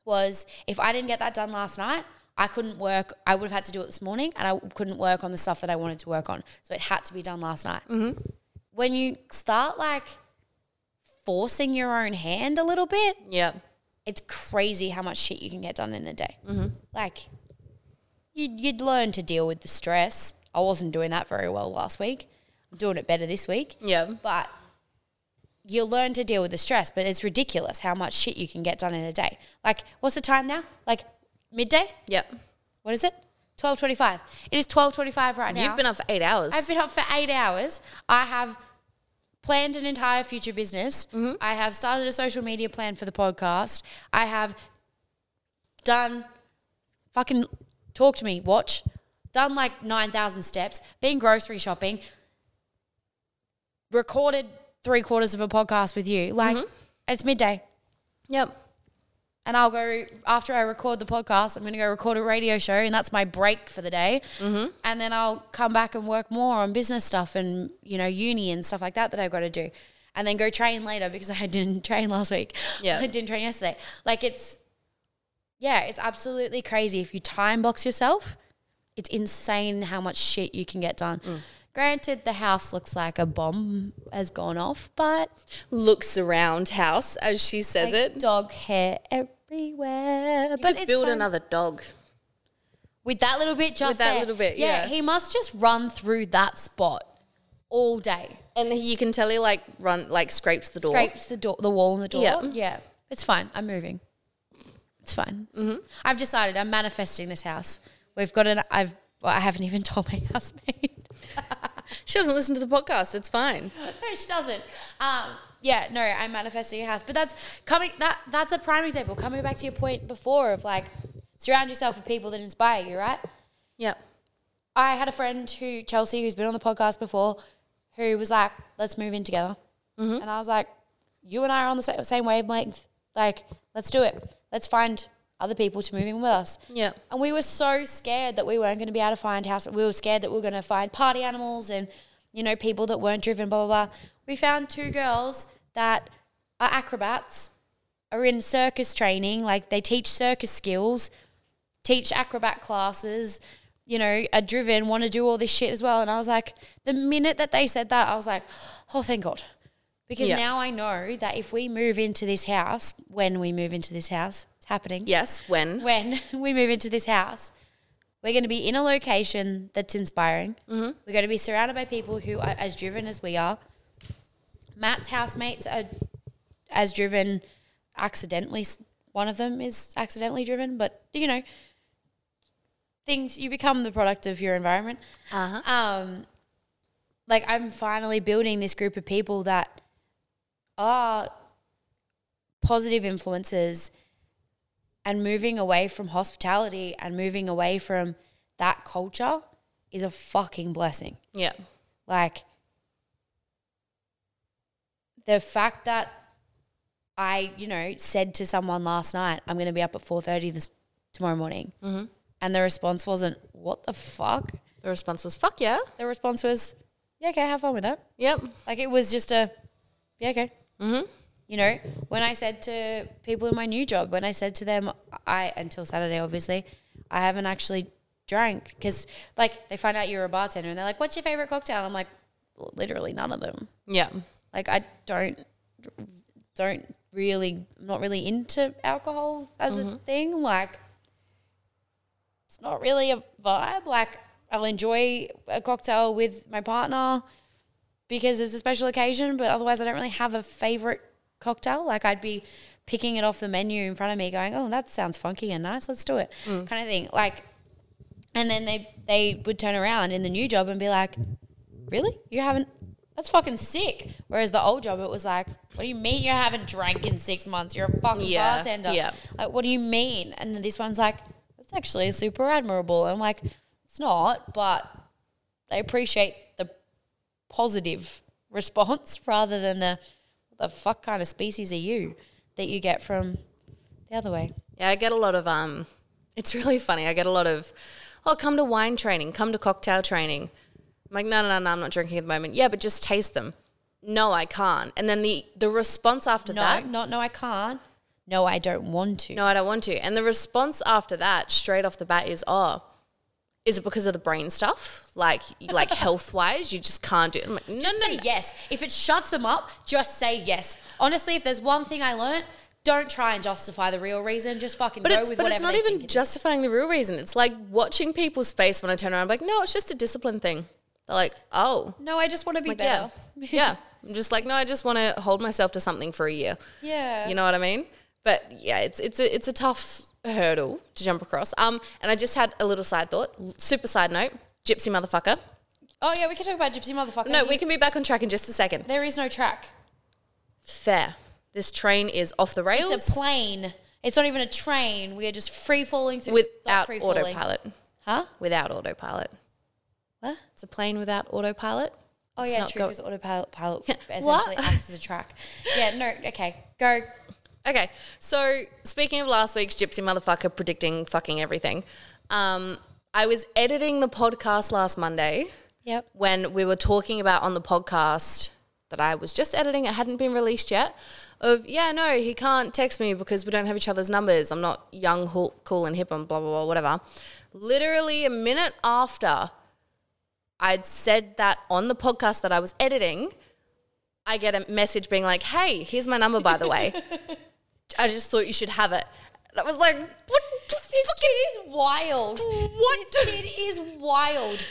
[SPEAKER 1] was if I didn't get that done last night, I couldn't work. I would have had to do it this morning, and I couldn't work on the stuff that I wanted to work on. So it had to be done last night. Mm-hmm. When you start like forcing your own hand a little bit,
[SPEAKER 2] Yeah.
[SPEAKER 1] it's crazy how much shit you can get done in a day. Mm-hmm. Like you'd, you'd learn to deal with the stress. I wasn't doing that very well last week. I'm doing it better this week
[SPEAKER 2] Yeah.
[SPEAKER 1] but you'll learn to deal with the stress. But it's ridiculous how much shit you can get done in a day. Like, what's the time now? Like midday?
[SPEAKER 2] Yep.
[SPEAKER 1] What is it? Twelve twenty-five. It is twelve twenty-five right now.
[SPEAKER 2] You've been up for eight hours.
[SPEAKER 1] I've been up for eight hours. I have planned an entire future business.
[SPEAKER 2] Mm-hmm.
[SPEAKER 1] I have started a social media plan for the podcast. I have done fucking talk to me, watch. Done like 9,000 steps, been grocery shopping, recorded three quarters of a podcast with you. Like,
[SPEAKER 2] Mm-hmm.
[SPEAKER 1] it's midday.
[SPEAKER 2] yep.
[SPEAKER 1] And I'll go, after I record the podcast, I'm going to go record a radio show, and that's my break for the day. Mm-hmm. And then I'll come back and work more on business stuff and, you know, uni and stuff like that that I've got to do. And then go train later because I didn't train last week.
[SPEAKER 2] Yeah.
[SPEAKER 1] I didn't train yesterday. Like, it's, yeah, it's absolutely crazy. If you time box yourself, it's insane how much shit you can get done. Granted, the house looks like a bomb has gone off, but
[SPEAKER 2] Looks around house, as she says
[SPEAKER 1] like
[SPEAKER 2] it.
[SPEAKER 1] dog hair everywhere.
[SPEAKER 2] You
[SPEAKER 1] but
[SPEAKER 2] build another dog.
[SPEAKER 1] with that little bit just
[SPEAKER 2] that
[SPEAKER 1] there.
[SPEAKER 2] little bit, yeah.
[SPEAKER 1] He must just run through that spot all day.
[SPEAKER 2] And you can tell he like run like scrapes the door.
[SPEAKER 1] Scrapes the door, the wall and the door.
[SPEAKER 2] Yeah.
[SPEAKER 1] Yeah, it's fine. I'm moving. It's fine. Mm-hmm. I've decided I'm manifesting this house. We've got an. I've. Well, I haven't even told my housemate.
[SPEAKER 2] She doesn't listen to the podcast. It's fine.
[SPEAKER 1] no, she doesn't. Um, yeah, no, I'm manifesting a house. But that's coming. That that's a prime example. Coming back to your point before of like surround yourself with people that inspire you, right?
[SPEAKER 2] Yep.
[SPEAKER 1] I had a friend who Chelsea, who's been on the podcast before, who was like, "Let's move in together," and I was like, "You and I are on the same wavelength. Like, let's do it. Let's find other people to move in with us."
[SPEAKER 2] Yep.
[SPEAKER 1] And we were so scared that we weren't going to be able to find house. We were scared that we were going to find party animals and you know people that weren't driven. Blah blah blah. We found two girls that are acrobats, are in circus training. Like they teach circus skills, teach acrobat classes. You know, are driven, want to do all this shit as well. And I was like, the minute that they said that, I was like, oh, thank God. Because
[SPEAKER 2] Yeah.
[SPEAKER 1] now I know that if we move into this house, when we move into this house, happening
[SPEAKER 2] Yes. When?
[SPEAKER 1] when we move into this house, we're going to be in a location that's inspiring. Mm-hmm. We're going to be surrounded by people who are as driven as we are. Matt's housemates are as driven accidentally. One of them is accidentally driven, but you know, things you become the product of your environment.
[SPEAKER 2] Uh-huh.
[SPEAKER 1] Um, like I'm finally building this group of people that are positive influences and moving away from hospitality and moving away from that culture is a fucking blessing.
[SPEAKER 2] Yeah.
[SPEAKER 1] Like the fact that I, you know, said to someone last night, I'm going to be up at 4:30 this tomorrow morning, mm-hmm. and the response wasn't, "What the fuck?"
[SPEAKER 2] The response was, fuck yeah.
[SPEAKER 1] The response was, "Yeah, okay, have fun with that."
[SPEAKER 2] Yep.
[SPEAKER 1] Like it was just a, yeah, okay. Mm-hmm. You know, when I said to people in my new job, when I said to them, I until Saturday, obviously, I haven't actually drank because like they find out you're a bartender and they're like, "What's your favorite cocktail?" I'm like, literally none of them.
[SPEAKER 2] Yeah.
[SPEAKER 1] Like I don't don't really not really into alcohol as a mm-hmm. thing. Like it's not really a vibe. Like I'll enjoy a cocktail with my partner because it's a special occasion, but otherwise I don't really have a favorite cocktail. Like I'd be picking it off the menu in front of me going, "Oh, that sounds funky and nice. Let's do it." Mm. Kind of thing. Like and then they they would turn around in the new job and be like, "Really? You haven't? That's fucking sick." Whereas the old job, it was like, "What do you mean you haven't drank in six months? You're a fucking
[SPEAKER 2] Yeah,
[SPEAKER 1] bartender."
[SPEAKER 2] yeah.
[SPEAKER 1] Like, what do you mean? And then this one's like, "That's actually super admirable." And I'm like, "It's not," but they appreciate the positive response rather than the the fuck kind of species are you that you get from the other way.
[SPEAKER 2] Yeah, I get a lot of um it's really funny. I get a lot of oh, come to wine training, come to cocktail training. I'm like, no, no, no, no, I'm not drinking at the moment. Yeah, but just taste them. No, I can't. And then the the response after
[SPEAKER 1] No,
[SPEAKER 2] that,
[SPEAKER 1] not no, I can't. No, I don't want to.
[SPEAKER 2] no, I don't want to. And the response after that, straight off the bat, is oh, is it because of the brain stuff? Like like health wise, you just can't do it. I'm like, no,
[SPEAKER 1] Just
[SPEAKER 2] no,
[SPEAKER 1] say
[SPEAKER 2] no.
[SPEAKER 1] yes. If it shuts them up, just say yes. Honestly, if there's one thing I learned, don't try and justify the real reason. Just fucking
[SPEAKER 2] But
[SPEAKER 1] go
[SPEAKER 2] it's
[SPEAKER 1] with
[SPEAKER 2] but
[SPEAKER 1] whatever
[SPEAKER 2] it's not even
[SPEAKER 1] think it is.
[SPEAKER 2] justifying the real reason. It's like watching people's face when I turn around. I'm like, no, it's just a discipline thing. They're like, oh,
[SPEAKER 1] No, I just want to be
[SPEAKER 2] like,
[SPEAKER 1] better.
[SPEAKER 2] yeah, yeah. I'm just like, no, I just want to hold myself to something for a year.
[SPEAKER 1] Yeah.
[SPEAKER 2] You know what I mean? But yeah, it's it's a it's a tough hurdle to jump across. Um, and I just had a little side thought, super side note, gypsy motherfucker.
[SPEAKER 1] Oh yeah, we can talk about gypsy motherfucker.
[SPEAKER 2] No, we can be back on track in just a second.
[SPEAKER 1] There is no track.
[SPEAKER 2] Fair. This train is off the rails
[SPEAKER 1] It's a plane. It's not even a train. We are just free falling through.
[SPEAKER 2] without
[SPEAKER 1] free
[SPEAKER 2] autopilot.
[SPEAKER 1] Huh?
[SPEAKER 2] Without autopilot.
[SPEAKER 1] What?
[SPEAKER 2] It's a plane without autopilot.
[SPEAKER 1] Oh
[SPEAKER 2] It's
[SPEAKER 1] yeah, true. Because autopilot pilot essentially acts as a track. Yeah. No. Okay. Go.
[SPEAKER 2] Okay, so speaking of last week's gypsy motherfucker predicting fucking everything, um, I was editing the podcast last Monday
[SPEAKER 1] Yep.
[SPEAKER 2] when we were talking about on the podcast that I was just editing, it hadn't been released yet. Of yeah, no, he can't text me because we don't have each other's numbers. I'm not young, cool, cool and hip, and blah blah blah, whatever. Literally a minute after I'd said that on the podcast that I was editing, I get a message being like, "Hey, here's my number, by the way. I just thought you should have it." And I was like, "What the
[SPEAKER 1] This
[SPEAKER 2] fuck?"
[SPEAKER 1] kid is wild.
[SPEAKER 2] What?
[SPEAKER 1] This kid is wild.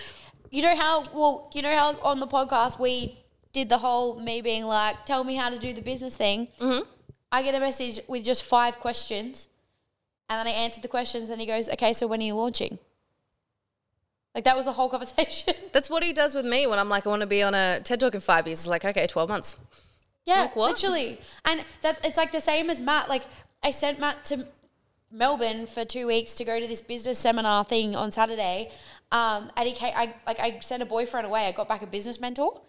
[SPEAKER 1] You know how well, you know how on the podcast we did the whole me being like, tell me how to do the business thing. Mm-hmm. I get a message with just five questions, and then I answered the questions. And he goes, "Okay, so when are you launching?" Like that was the whole conversation.
[SPEAKER 2] That's what he does with me when I'm like, I want to be on a TED Talk in five years. It's like, okay, 12 months.
[SPEAKER 1] Yeah,
[SPEAKER 2] Like
[SPEAKER 1] literally. And that's it's like the same as Matt. Like I sent Matt to Melbourne for two weeks to go to this business seminar thing on Saturday. Um, and he came, I like I sent a boyfriend away. I got back a business mentor.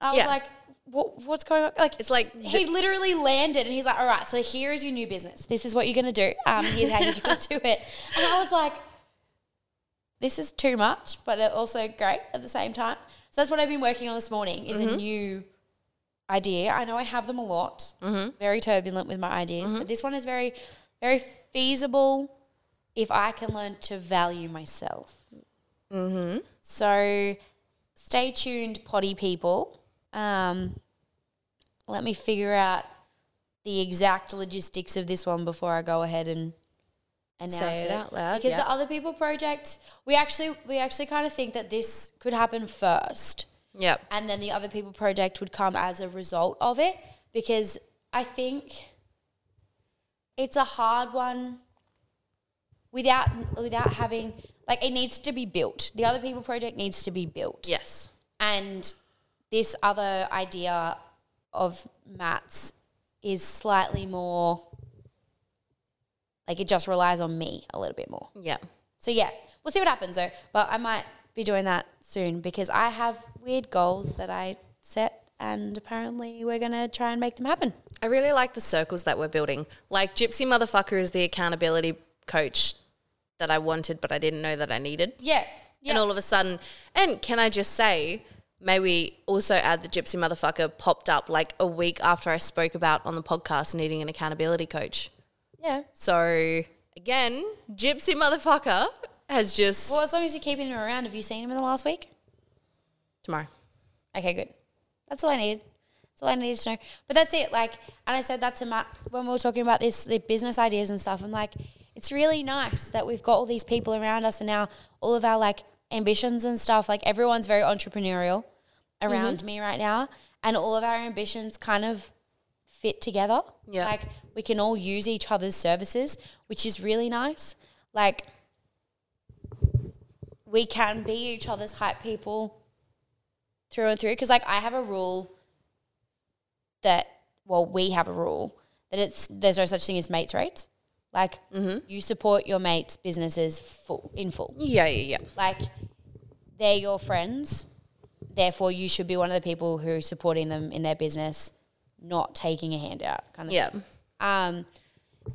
[SPEAKER 1] I was
[SPEAKER 2] Yeah.
[SPEAKER 1] like, what, what's going on? Like
[SPEAKER 2] It's like
[SPEAKER 1] he literally landed and he's like, all right, so here is your new business. This is what you're gonna do. Um, here's how you're gonna do it. And I was like, this is too much, but also great at the same time. So that's what I've been working on this morning is
[SPEAKER 2] Mm-hmm.
[SPEAKER 1] a new idea. I know I have them a lot.
[SPEAKER 2] Mm-hmm.
[SPEAKER 1] Very turbulent with my ideas, but this one is very, very feasible if I can learn to value myself. Mm-hmm. So stay tuned, potty people. Um, let me figure out the exact logistics of this one before I go ahead and announce
[SPEAKER 2] Say it
[SPEAKER 1] it
[SPEAKER 2] out loud,
[SPEAKER 1] Because
[SPEAKER 2] yeah.
[SPEAKER 1] the other people project, we actually we actually kind of think that this could happen first
[SPEAKER 2] Yep.
[SPEAKER 1] and then the other people project would come as a result of it because I think it's a hard one without without having like it needs to be built. The other people project needs to be built.
[SPEAKER 2] Yes.
[SPEAKER 1] And this other idea of Matt's is slightly more like it just relies on me a little bit more.
[SPEAKER 2] Yeah.
[SPEAKER 1] So yeah, we'll see what happens though. But I might be doing that soon because I have weird goals that I set and apparently we're gonna try and make them happen.
[SPEAKER 2] I really like the circles that we're building. Like Gypsy Motherfucker is the accountability coach that I wanted, but I didn't know that I needed.
[SPEAKER 1] Yeah. Yeah.
[SPEAKER 2] And all of a sudden, and can I just say, may we also add the Gypsy Motherfucker popped up like a week after I spoke about on the podcast needing an accountability coach.
[SPEAKER 1] yeah.
[SPEAKER 2] So again, Gypsy Motherfucker has just
[SPEAKER 1] Well, as long as you're keeping him around, have you seen him in the last week?
[SPEAKER 2] tomorrow.
[SPEAKER 1] Okay, good. That's all I needed. That's all I needed to know. But that's it. Like, and I said that to Matt when we were talking about this, the business ideas and stuff. I'm like, it's really nice that we've got all these people around us, and now all of our like ambitions and stuff. Like, everyone's very entrepreneurial around mm-hmm. me right now, and all of our ambitions kind of fit together.
[SPEAKER 2] Yeah.
[SPEAKER 1] Like, we can all use each other's services, which is really nice. Like, we can be each other's hype people through and through because like I have a rule that well we have a rule that it's there's no such thing as mates rates like you support your mates businesses full in full
[SPEAKER 2] Yeah, yeah, yeah.
[SPEAKER 1] like they're your friends therefore you should be one of the people who are supporting them in their business not taking a handout kind of
[SPEAKER 2] Yeah.
[SPEAKER 1] thing. um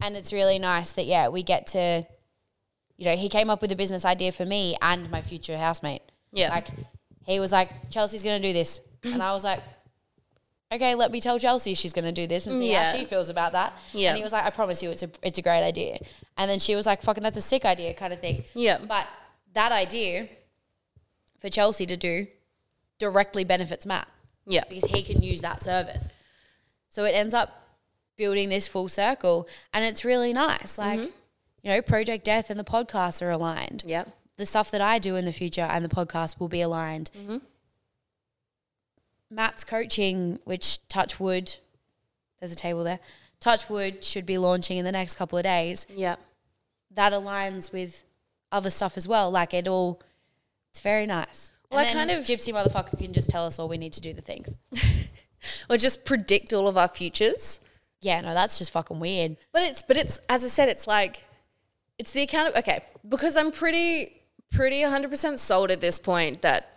[SPEAKER 1] and it's really nice that yeah we get to you know he came up with a business idea for me and my future housemate
[SPEAKER 2] Yeah.
[SPEAKER 1] like he was like chelsea's gonna do this and i was like okay let me tell chelsea she's gonna do this and see
[SPEAKER 2] Yeah.
[SPEAKER 1] how she feels about that
[SPEAKER 2] Yeah.
[SPEAKER 1] and he was like i promise you it's a it's a great idea and then she was like fucking that's a sick idea kind of thing
[SPEAKER 2] Yeah.
[SPEAKER 1] but that idea for chelsea to do directly benefits matt
[SPEAKER 2] Yeah.
[SPEAKER 1] because he can use that service. So it ends up building this full circle and it's really nice. Like,
[SPEAKER 2] Mm-hmm.
[SPEAKER 1] You know, Project Death and the podcast are aligned.
[SPEAKER 2] Yeah.
[SPEAKER 1] The stuff that I do in the future and the podcast will be aligned.
[SPEAKER 2] Mm-hmm.
[SPEAKER 1] Matt's coaching, which touch wood, there's a table there. Touch wood should be launching in the next couple of days.
[SPEAKER 2] Yeah.
[SPEAKER 1] That aligns with other stuff as well. Like it all, it's very nice.
[SPEAKER 2] Well,
[SPEAKER 1] and
[SPEAKER 2] I kind of-
[SPEAKER 1] gypsy motherfucker can just tell us all we need to do the things.
[SPEAKER 2] Or just predict all of our futures.
[SPEAKER 1] Yeah, no, that's just fucking weird.
[SPEAKER 2] But it's but it's as I said, it's like it's the account of okay, because I'm pretty pretty 100% sold at this point that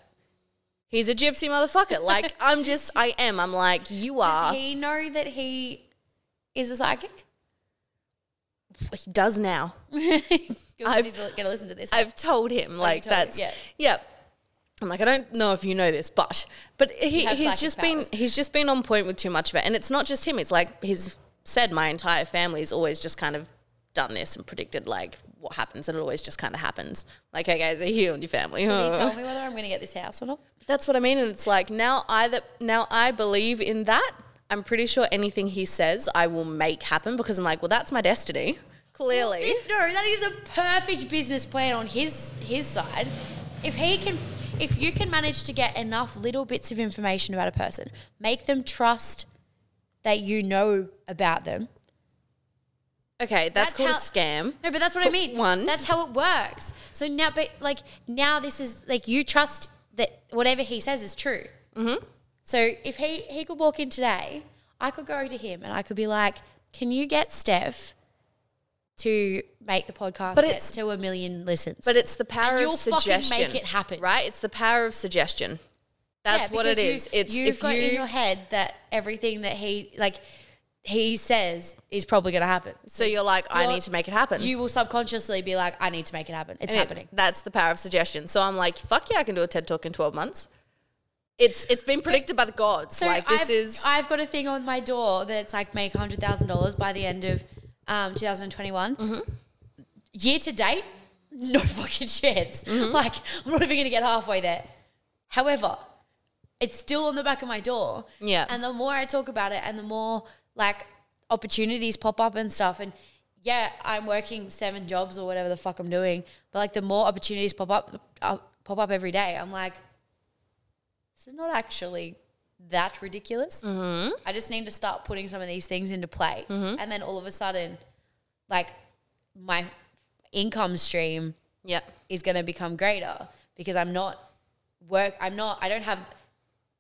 [SPEAKER 2] he's a gypsy motherfucker. Like I'm just I am. I'm like you are.
[SPEAKER 1] Does he know that he is a psychic?
[SPEAKER 2] he does now.
[SPEAKER 1] I've, he's to listen to this.
[SPEAKER 2] I've told him like
[SPEAKER 1] told him,
[SPEAKER 2] that's
[SPEAKER 1] yeah.
[SPEAKER 2] yeah. I'm like I don't know if you know this, but but he, he's just
[SPEAKER 1] powers.
[SPEAKER 2] been he's just been on point with too much of it, and it's not just him. It's like he's said my entire family's always just kind of done this and predicted like what happens, and it always just kind of happens. Like, hey guys, are you and your family?
[SPEAKER 1] Can you tell me whether I'm going to get this house or not?
[SPEAKER 2] That's what I mean, and it's like now I that now I believe in that. I'm pretty sure anything he says I will make happen because I'm like, well, that's my destiny. Clearly,
[SPEAKER 1] This- no, that is a perfect business plan on his his side. If he can, if you can manage to get enough little bits of information about a person, make them trust that you know about them.
[SPEAKER 2] Okay, that's, called
[SPEAKER 1] how-
[SPEAKER 2] a scam.
[SPEAKER 1] No, but that's what I mean.
[SPEAKER 2] one.
[SPEAKER 1] That's how it works. So now, but like now, this is like you trust that whatever he says is true. Mm-hmm. So if he he could walk in today, I could go to him and I could be like, "Can you get Steph to make the podcast
[SPEAKER 2] But
[SPEAKER 1] get
[SPEAKER 2] it's-
[SPEAKER 1] to a million listens?"
[SPEAKER 2] But it's the power
[SPEAKER 1] And
[SPEAKER 2] of
[SPEAKER 1] you'll
[SPEAKER 2] suggestion.
[SPEAKER 1] make it happen.
[SPEAKER 2] right? It's the power of suggestion. That's
[SPEAKER 1] Yeah,
[SPEAKER 2] what it
[SPEAKER 1] because you-
[SPEAKER 2] is. It's
[SPEAKER 1] you've
[SPEAKER 2] if
[SPEAKER 1] got
[SPEAKER 2] you
[SPEAKER 1] in your head that everything that he like he says is probably going to happen.
[SPEAKER 2] so you're like, I
[SPEAKER 1] You're-
[SPEAKER 2] need to make it happen.
[SPEAKER 1] You will subconsciously be like, "I need to make it happen. It's
[SPEAKER 2] And it-
[SPEAKER 1] happening."
[SPEAKER 2] that's the power of suggestion. So I'm like, fuck yeah, I can do a TED talk in 12 months. It's it's been predicted by the gods.
[SPEAKER 1] So
[SPEAKER 2] like this
[SPEAKER 1] I've,
[SPEAKER 2] is
[SPEAKER 1] I've got a thing on my door that's like make hundred thousand dollars by the end of um, 2021.
[SPEAKER 2] Mm-hmm.
[SPEAKER 1] Year to date, no fucking chance.
[SPEAKER 2] Mm-hmm.
[SPEAKER 1] Like I'm not even gonna get halfway there. However, it's still on the back of my door.
[SPEAKER 2] Yeah.
[SPEAKER 1] And the more I talk about it, and the more like opportunities pop up and stuff, and yeah, I'm working seven jobs or whatever the fuck I'm doing, but like the more opportunities pop up, uh, pop up every day, I'm like, this is not actually that ridiculous. Mm-hmm. I just need to start putting some of these things into play. And then all of a sudden, like my income stream
[SPEAKER 2] Yeah.
[SPEAKER 1] is going to become greater because I'm not work. I'm not. I don't have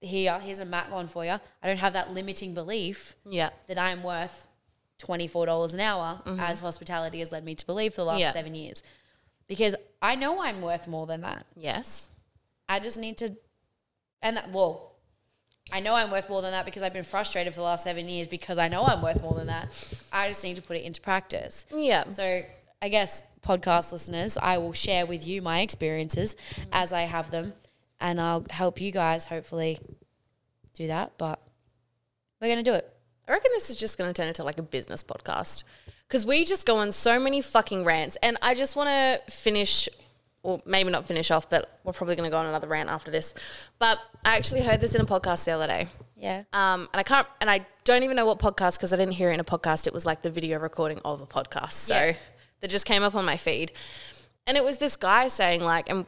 [SPEAKER 1] here. Here's a Matt one for you. I don't have that limiting belief
[SPEAKER 2] Yeah.
[SPEAKER 1] that I'm worth twenty four dollars an hour, mm-hmm. as hospitality has led me to believe for the last
[SPEAKER 2] Yeah.
[SPEAKER 1] seven years. Because I know I'm worth more than that.
[SPEAKER 2] Yes.
[SPEAKER 1] I just need to, and that, well, I know I'm worth more than that because I've been frustrated for the last seven years because I know I'm worth more than that. I just need to put it into practice.
[SPEAKER 2] Yeah.
[SPEAKER 1] So I guess podcast listeners, I will share with you my experiences mm-hmm. as I have them, and I'll help you guys hopefully do that. But we're gonna do it.
[SPEAKER 2] I reckon this is just going to turn into like a business podcast because we just go on so many fucking rants. And I just want to finish, or maybe not finish off, but we're probably going to go on another rant after this. But I actually heard this in a podcast the other day.
[SPEAKER 1] Yeah.
[SPEAKER 2] Um, and I can't, and I don't even know what podcast because I didn't hear it in a podcast. It was like the video recording of a podcast. So
[SPEAKER 1] Yeah.
[SPEAKER 2] that just came up on my feed. And it was this guy saying, like, and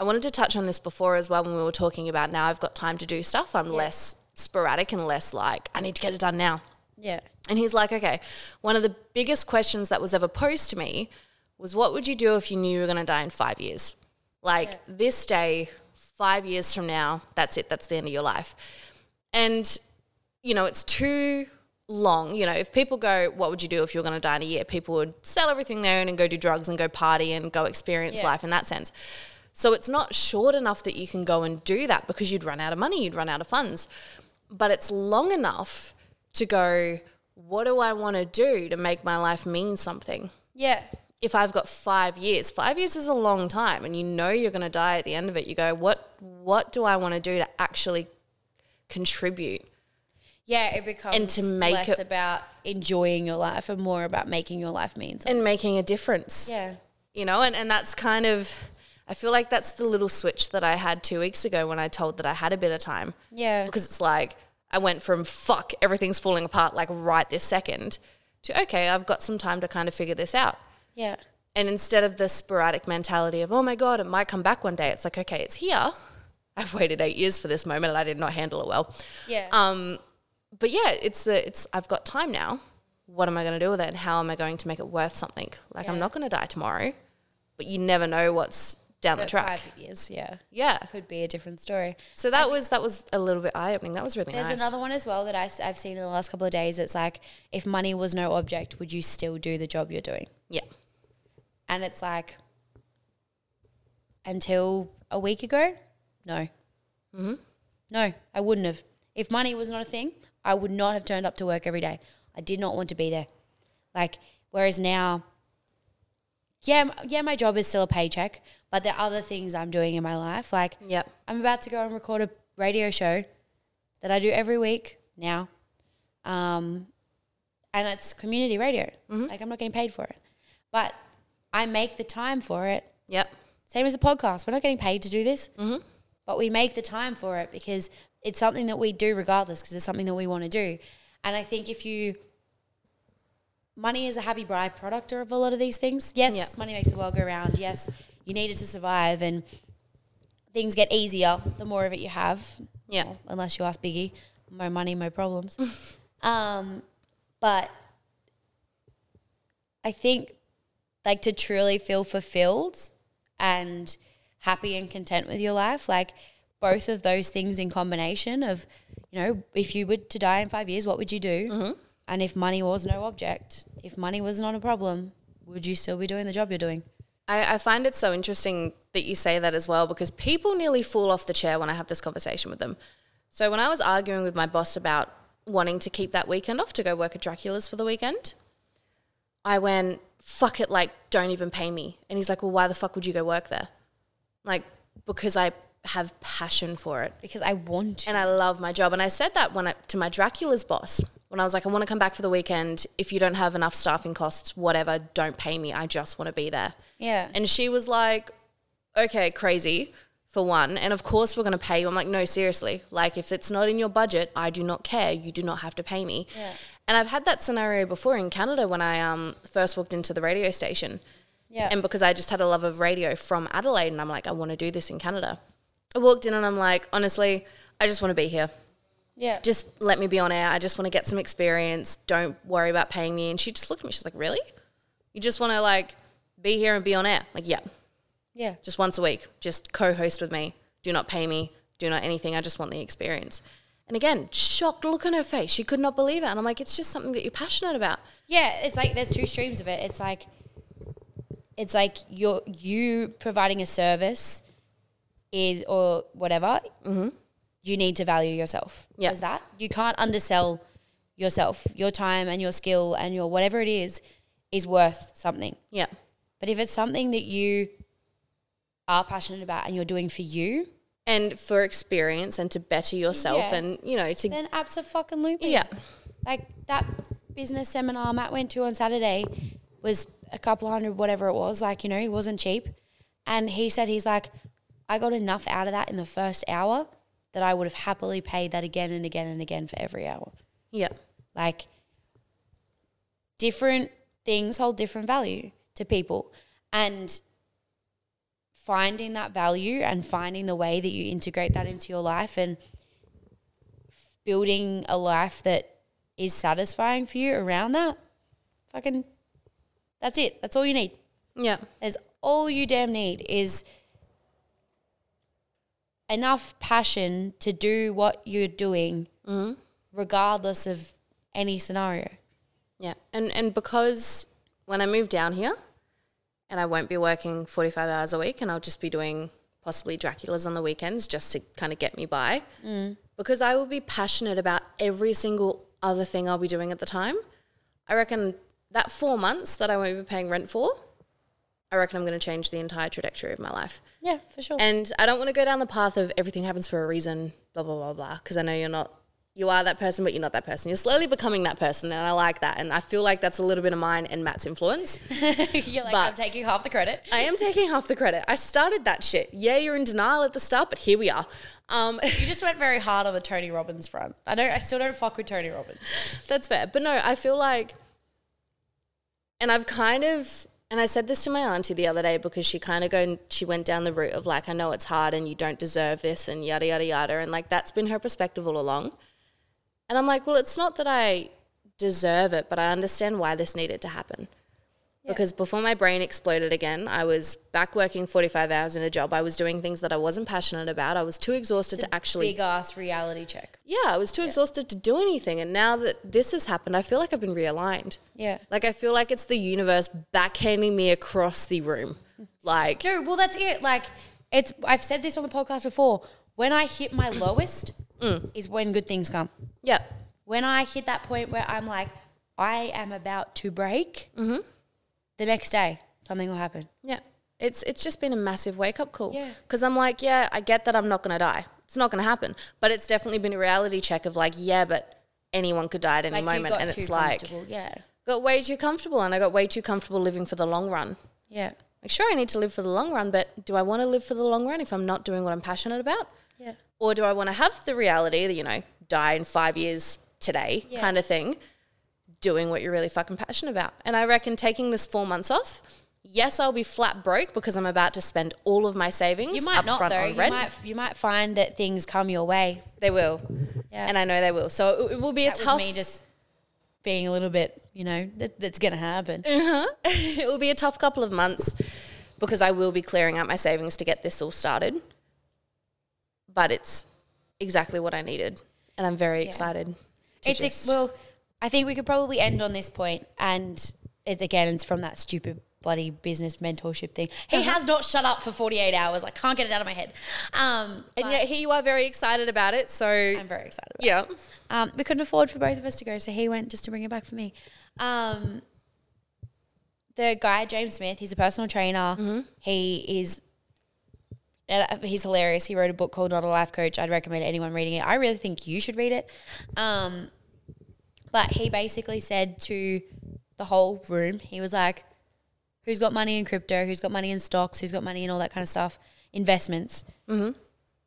[SPEAKER 2] I wanted to touch on this before as well when we were talking about now I've got time to do stuff. I'm less sporadic and less like, I need to get it done now.
[SPEAKER 1] Yeah.
[SPEAKER 2] And he's like, okay, one of the biggest questions that was ever posed to me was, what would you do if you knew you were going to die in five years? Like this day, five years from now, that's it, that's the end of your life. And, you know, it's too long. You know, if people go, what would you do if you were going to die in a year? People would sell everything they own and go do drugs and go party and go experience
[SPEAKER 1] Yeah.
[SPEAKER 2] life in that sense. So it's not short enough that you can go and do that because you'd run out of money, you'd run out of funds. But it's long enough to go, what do I want to do to make my life mean something?
[SPEAKER 1] Yeah.
[SPEAKER 2] If I've got five years, five years is a long time, and you know you're going to die at the end of it. You go, what? What do I want to do to actually contribute?
[SPEAKER 1] Yeah, it becomes and
[SPEAKER 2] to make
[SPEAKER 1] less
[SPEAKER 2] it-
[SPEAKER 1] about enjoying your life and more about making your life mean something.
[SPEAKER 2] and making a difference.
[SPEAKER 1] Yeah.
[SPEAKER 2] You know, and, and that's kind of, I feel like that's the little switch that I had two weeks ago when I told that I had a bit of time.
[SPEAKER 1] Yeah.
[SPEAKER 2] Because it's like, I went from fuck, everything's falling apart like right this second to okay, I've got some time to kind of figure this out.
[SPEAKER 1] Yeah.
[SPEAKER 2] And instead of the sporadic mentality of, oh my God, it might come back one day, it's like, okay, it's here. I've waited eight years for this moment and I did not handle it well.
[SPEAKER 1] Yeah.
[SPEAKER 2] Um, but yeah, it's the it's I've got time now. What am I going to do with it? And how am I going to make it worth something? Like I'm not going to die tomorrow, but you never know what's down the track.
[SPEAKER 1] Five years, yeah.
[SPEAKER 2] Yeah.
[SPEAKER 1] Could be a different story.
[SPEAKER 2] So that was that was a little bit eye opening. That was really nice.
[SPEAKER 1] There's
[SPEAKER 2] nice.
[SPEAKER 1] another one as well that I, I've seen in the last couple of days. It's like, if money was no object, would you still do the job you're doing?
[SPEAKER 2] yeah.
[SPEAKER 1] And it's like, until a week ago, no. Mm-hmm. No, I wouldn't have. If money was not a thing, I would not have turned up to work every day. I did not want to be there. Like, whereas now, yeah, yeah, my job is still a paycheck, but there are other things I'm doing in my life. Like,
[SPEAKER 2] Yep.
[SPEAKER 1] I'm about to go and record a radio show that I do every week now. Um, and it's community radio. Like, I'm not getting paid for it. But I make the time for it.
[SPEAKER 2] Yep.
[SPEAKER 1] Same as the podcast. We're not getting paid to do this, but we make the time for it because it's something that we do regardless because it's something that we want to do. And I think if you, money is a happy byproduct of a lot of these things. Yes,
[SPEAKER 2] Yeah.
[SPEAKER 1] money makes the world go round. Yes, you need it to survive and things get easier the more of it you have.
[SPEAKER 2] Yeah.
[SPEAKER 1] Well, unless you ask Biggie, more money, more problems. um, but I think like to truly feel fulfilled and happy and content with your life, like both of those things in combination of, you know, if you were to die in five years, what would you do? And if money was no object, if money was not a problem, would you still be doing the job you're doing?
[SPEAKER 2] I, I find it so interesting that you say that as well because people nearly fall off the chair when I have this conversation with them. So when I was arguing with my boss about wanting to keep that weekend off to go work at Dracula's for the weekend, I went, fuck it, like, don't even pay me. And he's like, well, why the fuck would you go work there? Like, because I have passion for it
[SPEAKER 1] Because I want to.
[SPEAKER 2] and I love my job. And I said that when I, to my Dracula's boss when I was like, I want to come back for the weekend. If you don't have enough staffing costs, whatever, don't pay me. I just want to be there.
[SPEAKER 1] yeah.
[SPEAKER 2] And she was like, okay, crazy for one. And of course, we're going to pay you. I'm like, no, seriously. Like, if it's not in your budget, I do not care. You do not have to pay me.
[SPEAKER 1] Yeah.
[SPEAKER 2] And I've had that scenario before in Canada when I um, first walked into the radio station.
[SPEAKER 1] yeah.
[SPEAKER 2] And because I just had a love of radio from Adelaide, and I'm like, I want to do this in Canada. I walked in and I'm like, honestly, I just want to be here.
[SPEAKER 1] Yeah.
[SPEAKER 2] Just let me be on air. I just want to get some experience. Don't worry about paying me. And she just looked at me. She's like, really? You just want to like be here and be on air? Like, yeah,
[SPEAKER 1] yeah.
[SPEAKER 2] just once a week. Just co-host with me. Do not pay me. Do not anything. I just want the experience. And again, shocked look on her face. She could not believe it. And I'm like, it's just something that you're passionate about.
[SPEAKER 1] Yeah, it's like there's two streams of it. It's like it's like you're you providing a service is or whatever. Mm-hmm. You need to value yourself.
[SPEAKER 2] Yeah.
[SPEAKER 1] There's that you can't undersell yourself. Your time and your skill and your whatever it is is worth something.
[SPEAKER 2] Yeah.
[SPEAKER 1] But if it's something that you are passionate about and you're doing for you,
[SPEAKER 2] And for experience and to better yourself
[SPEAKER 1] Yeah.
[SPEAKER 2] and, you know, to,
[SPEAKER 1] then absolutely.
[SPEAKER 2] yeah.
[SPEAKER 1] like that business seminar Matt went to on Saturday was a couple hundred, whatever it was. Like, you know, it wasn't cheap. And he said, he's like, I got enough out of that in the first hour that I would have happily paid that again and again and again for every hour.
[SPEAKER 2] Yeah.
[SPEAKER 1] Like, different things hold different value to people. And finding that value and finding the way that you integrate that into your life and building a life that is satisfying for you around that, fucking, that's it. That's all you need.
[SPEAKER 2] Yeah.
[SPEAKER 1] That's all you damn need is enough passion to do what you're doing, mm-hmm. regardless of any scenario.
[SPEAKER 2] Yeah. And and because when I move down here and I won't be working 45 hours a week and I'll just be doing possibly Dracula's on the weekends just to kind of get me by. Mm. Because I will be passionate about every single other thing I'll be doing at the time. I reckon that 4 months that I won't be paying rent for, I reckon I'm going to change the entire trajectory of my life.
[SPEAKER 1] Yeah, for sure.
[SPEAKER 2] And I don't want to go down the path of everything happens for a reason, blah, blah, blah, blah, because I know you're not, you are that person, but you're not that person. You're slowly becoming that person, and I like that. And I feel like that's a little bit of mine and Matt's influence.
[SPEAKER 1] you're like,
[SPEAKER 2] but-
[SPEAKER 1] I'm taking half the credit.
[SPEAKER 2] I am taking half the credit. I started that shit. Yeah, you're in denial at the start, but here we are. Um,
[SPEAKER 1] You just went very hard on the Tony Robbins front. I don't. I still don't fuck with Tony Robbins.
[SPEAKER 2] That's fair. But no, I feel like, and I've kind of, and I said this to my auntie the other day because she kind of go, she went down the route of like, I know it's hard and you don't deserve this and yada, yada, yada. And like, that's been her perspective all along. And I'm like, well, it's not that I deserve it, but I understand why this needed to happen. Because before my brain exploded again, I was back working 45 hours in a job. I was doing things that I wasn't passionate about. I was too exhausted to actually
[SPEAKER 1] Big ass reality check.
[SPEAKER 2] yeah, I was too exhausted to do anything. And now that this has happened, I feel like I've been realigned.
[SPEAKER 1] Yeah.
[SPEAKER 2] Like I feel like it's the universe backhanding me across the room. Like
[SPEAKER 1] No, well, that's it. Like, it's. I've said this on the podcast before. When I hit my lowest, mm. is when good things come.
[SPEAKER 2] yeah.
[SPEAKER 1] When I hit that point where I'm like, I am about to break. Mm-hmm. The next day, something will happen.
[SPEAKER 2] Yeah. It's it's just been a massive wake up call.
[SPEAKER 1] Yeah.
[SPEAKER 2] Cuz I'm like, yeah, I get that I'm not going to die. It's not going to happen. But it's definitely been a reality check of like, yeah, but anyone could die at any
[SPEAKER 1] Like
[SPEAKER 2] moment and it's like
[SPEAKER 1] yeah,
[SPEAKER 2] got way too comfortable and I got way too comfortable living for the long run.
[SPEAKER 1] yeah,
[SPEAKER 2] Like sure I need to live for the long run, but do I want to live for the long run if I'm not doing what I'm passionate about?
[SPEAKER 1] yeah.
[SPEAKER 2] or do I want to have the reality that you know die in five years today
[SPEAKER 1] Yeah.
[SPEAKER 2] kind of thing, doing what you're really fucking passionate about? And I reckon taking this four months off, yes, I'll be flat broke because I'm about to spend all of my savings
[SPEAKER 1] You might not
[SPEAKER 2] front
[SPEAKER 1] though. You might you might find that things come your way.
[SPEAKER 2] They will,
[SPEAKER 1] Yeah,
[SPEAKER 2] and I know they will. So it, it will be a tough.
[SPEAKER 1] me just being a little bit, you know, that, that's gonna happen. Uh-huh.
[SPEAKER 2] it will be a tough couple of months because I will be clearing out my savings to get this all started. But it's exactly what I needed, and I'm very excited. To
[SPEAKER 1] It's ex- well, I think we could probably end on this point, and it's again, it's from that stupid bloody business mentorship thing. He
[SPEAKER 2] Uh-huh.
[SPEAKER 1] has not shut up for forty eight hours. I can't get it out of my head. Um,
[SPEAKER 2] and yet here you are, very excited about it. So
[SPEAKER 1] I'm very excited. About
[SPEAKER 2] yeah.
[SPEAKER 1] it. Um, we couldn't afford for both of us to go, so he went just to bring it back for me. Um, the guy James Smith, he's a personal trainer.
[SPEAKER 2] Mm-hmm.
[SPEAKER 1] He is. uh, He's hilarious. He wrote a book called Not a Life Coach. I'd recommend anyone reading it. I really think you should read it. Um, but he basically said to the whole room, he was like, "Who's got money in crypto? Who's got money in stocks? Who's got money in all that kind of stuff? Investments." Mm-hmm.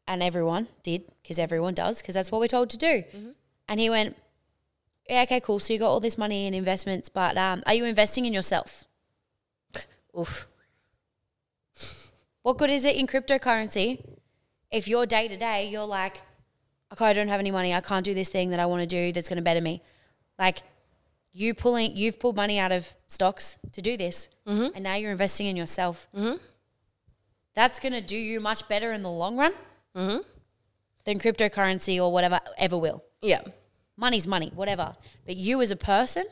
[SPEAKER 1] And everyone did because everyone does because that's what we're told to do. And he went, "Yeah, okay, cool. So you got all this money in investments, but um, are you investing in yourself?
[SPEAKER 2] Oof.
[SPEAKER 1] What good is it in cryptocurrency if your day to day you're like, okay, I don't have any money. I can't do this thing that I want to do that's going to better me. Like you pulling, you've pulled money out of stocks to do this,
[SPEAKER 2] Mm-hmm.
[SPEAKER 1] and now you're investing in yourself. That's going to do you much better in the long run
[SPEAKER 2] Mm-hmm.
[SPEAKER 1] than cryptocurrency or whatever ever will.
[SPEAKER 2] Yeah.
[SPEAKER 1] Money's money, whatever. But you as a person,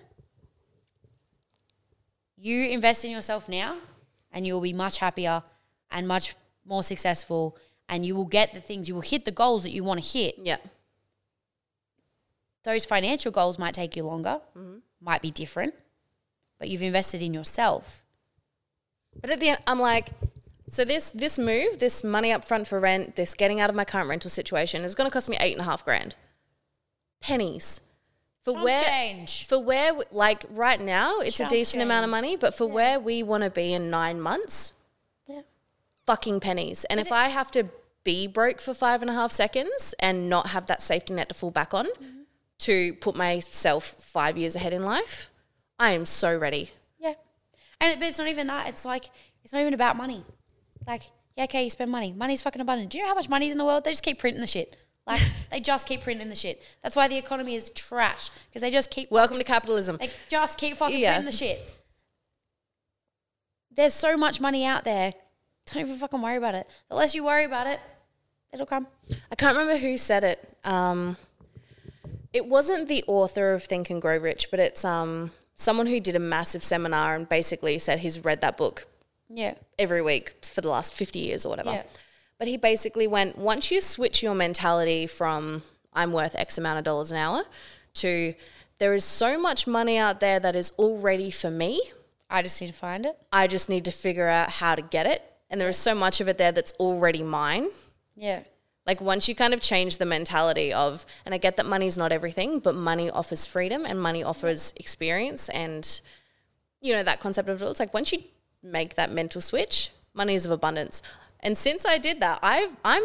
[SPEAKER 1] you invest in yourself now, and you will be much happier and much more successful, and you will get the things, you will hit the goals that you want to hit.
[SPEAKER 2] Yeah.
[SPEAKER 1] Those financial goals might take you longer, mm-hmm. might be different, but you've invested in yourself.
[SPEAKER 2] But at the end, I'm like, so this this move, this money up front for rent, this getting out of my current rental situation is going to cost me eight and a half grand. Pennies. For
[SPEAKER 1] Chump
[SPEAKER 2] where,
[SPEAKER 1] change.
[SPEAKER 2] for where, like right now, it's
[SPEAKER 1] Chump
[SPEAKER 2] a decent amount of money, but for where we want to be in nine months,
[SPEAKER 1] Yeah.
[SPEAKER 2] fucking pennies. And if I have to be broke for five and a half seconds and not have that safety net to fall back on mm-hmm. To put myself five years ahead in life, I am so ready.
[SPEAKER 1] Yeah. And but it's not even that. It's like it's not even about money. Like, yeah, okay, you spend money. Money's fucking abundant. Do you know how much money's in the world? They just keep printing the shit. Like they just keep printing the shit. That's why the economy is trash. Because they just keep
[SPEAKER 2] Welcome to capitalism.
[SPEAKER 1] they just keep fucking
[SPEAKER 2] Yeah.
[SPEAKER 1] printing the shit. There's so much money out there. Don't even fucking worry about it. The less you worry about it, it'll come.
[SPEAKER 2] I can't remember who said it. Um, it wasn't the author of Think and Grow Rich, but it's um, someone who did a massive seminar and basically said he's read that book
[SPEAKER 1] Yeah.
[SPEAKER 2] every week for the last 50 years or whatever.
[SPEAKER 1] Yeah.
[SPEAKER 2] But he basically went, once you switch your mentality from I'm worth X amount of dollars an hour to there is so much money out there that is already for me.
[SPEAKER 1] I just need to find it.
[SPEAKER 2] I just need to figure out how to get it. And there is so much of it there that's already mine.
[SPEAKER 1] Yeah.
[SPEAKER 2] Like once you kind of change the mentality of, and I get that money's not everything, but money offers freedom and money offers experience and, you know, that concept of it. it's like once you make that mental switch, money is of abundance. And since I did that, I've I'm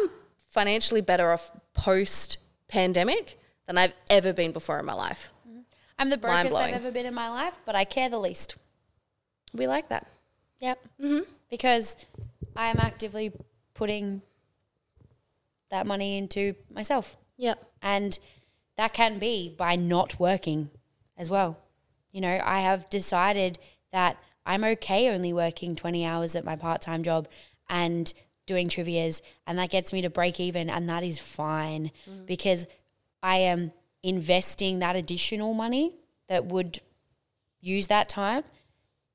[SPEAKER 2] financially better off post pandemic than I've ever been before in my life.
[SPEAKER 1] I'm the brokest I've ever been in my life, but I care the least.
[SPEAKER 2] We like that.
[SPEAKER 1] Yep. Mm-hmm. Because I am actively putting that money into myself.
[SPEAKER 2] Yep.
[SPEAKER 1] And that can be by not working as well. You know, I have decided that I'm okay only working 20 hours at my part time job and doing trivias, and that gets me to break even, and that is fine mm. because I am investing that additional money that would use that time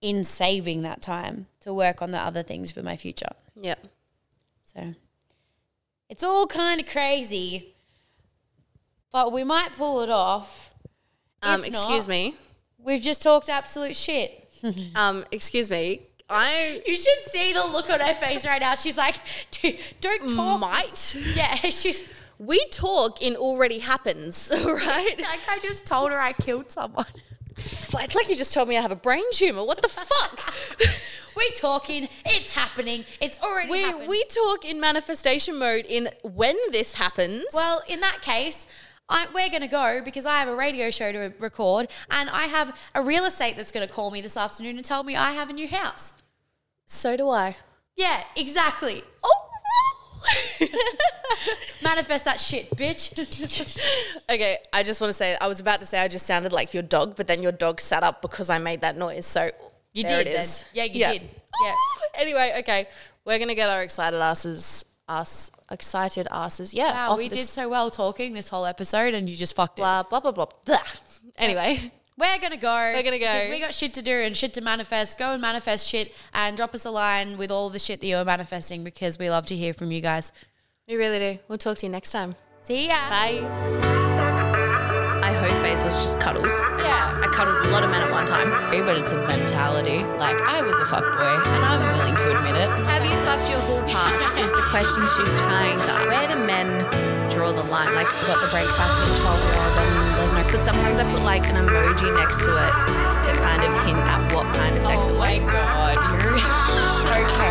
[SPEAKER 1] in saving that time to work on the other things for my future.
[SPEAKER 2] Yep.
[SPEAKER 1] So it's all kind of crazy, but we might pull it off.
[SPEAKER 2] Um,
[SPEAKER 1] If
[SPEAKER 2] excuse
[SPEAKER 1] not-
[SPEAKER 2] me.
[SPEAKER 1] We've just talked absolute shit.
[SPEAKER 2] Um, excuse me. I
[SPEAKER 1] You should see the look on her face right now. She's like, "Dude, don't talk.
[SPEAKER 2] might.
[SPEAKER 1] Yeah, she's
[SPEAKER 2] We talk in already happens, all right?
[SPEAKER 1] like, I just told her I killed someone.
[SPEAKER 2] It's like you just told me I have a brain tumor. What the fuck?
[SPEAKER 1] we talking. It's happening. It's already
[SPEAKER 2] we
[SPEAKER 1] happened.
[SPEAKER 2] we talk in manifestation mode in when this happens.
[SPEAKER 1] Well, in that case, I, we're going to go because I have a radio show to record and I have a real estate that's going to call me this afternoon and tell me I have a new house.
[SPEAKER 2] so do I.
[SPEAKER 1] Yeah, exactly. Oh! Manifest that shit, bitch.
[SPEAKER 2] Okay, I just want to say I was about to say I just sounded like your dog, but then your dog sat up because I made that noise. So
[SPEAKER 1] You did
[SPEAKER 2] it
[SPEAKER 1] then. Yeah, you did. Yeah.
[SPEAKER 2] Anyway, okay, we're gonna get our excited asses, us excited asses. Yeah.
[SPEAKER 1] Wow, we did so well talking this whole episode and you just fucked it.
[SPEAKER 2] blah blah blah blah. blah. Anyway,
[SPEAKER 1] We're gonna go.
[SPEAKER 2] We're gonna go.
[SPEAKER 1] because We got shit to do and shit to manifest. Go and manifest shit and drop us a line with all the shit that you're manifesting because we love to hear from you guys.
[SPEAKER 2] we really do. We'll talk to you next time.
[SPEAKER 1] See ya.
[SPEAKER 2] Bye. My hoe face was just cuddles.
[SPEAKER 3] Yeah.
[SPEAKER 2] I cuddled a lot of men at one time.
[SPEAKER 3] But it's a mentality. Like, I was a fuck boy, and I'm willing to admit it.
[SPEAKER 2] Have you fucked your whole past? is the question she's trying to. Where do men draw the line? Like, I've got the break fast of a 12 year old, and there's no. But sometimes I put like an emoji next to it to kind of hint at what kind of sex
[SPEAKER 3] Oh
[SPEAKER 2] it
[SPEAKER 3] my
[SPEAKER 2] was.
[SPEAKER 3] god, you're.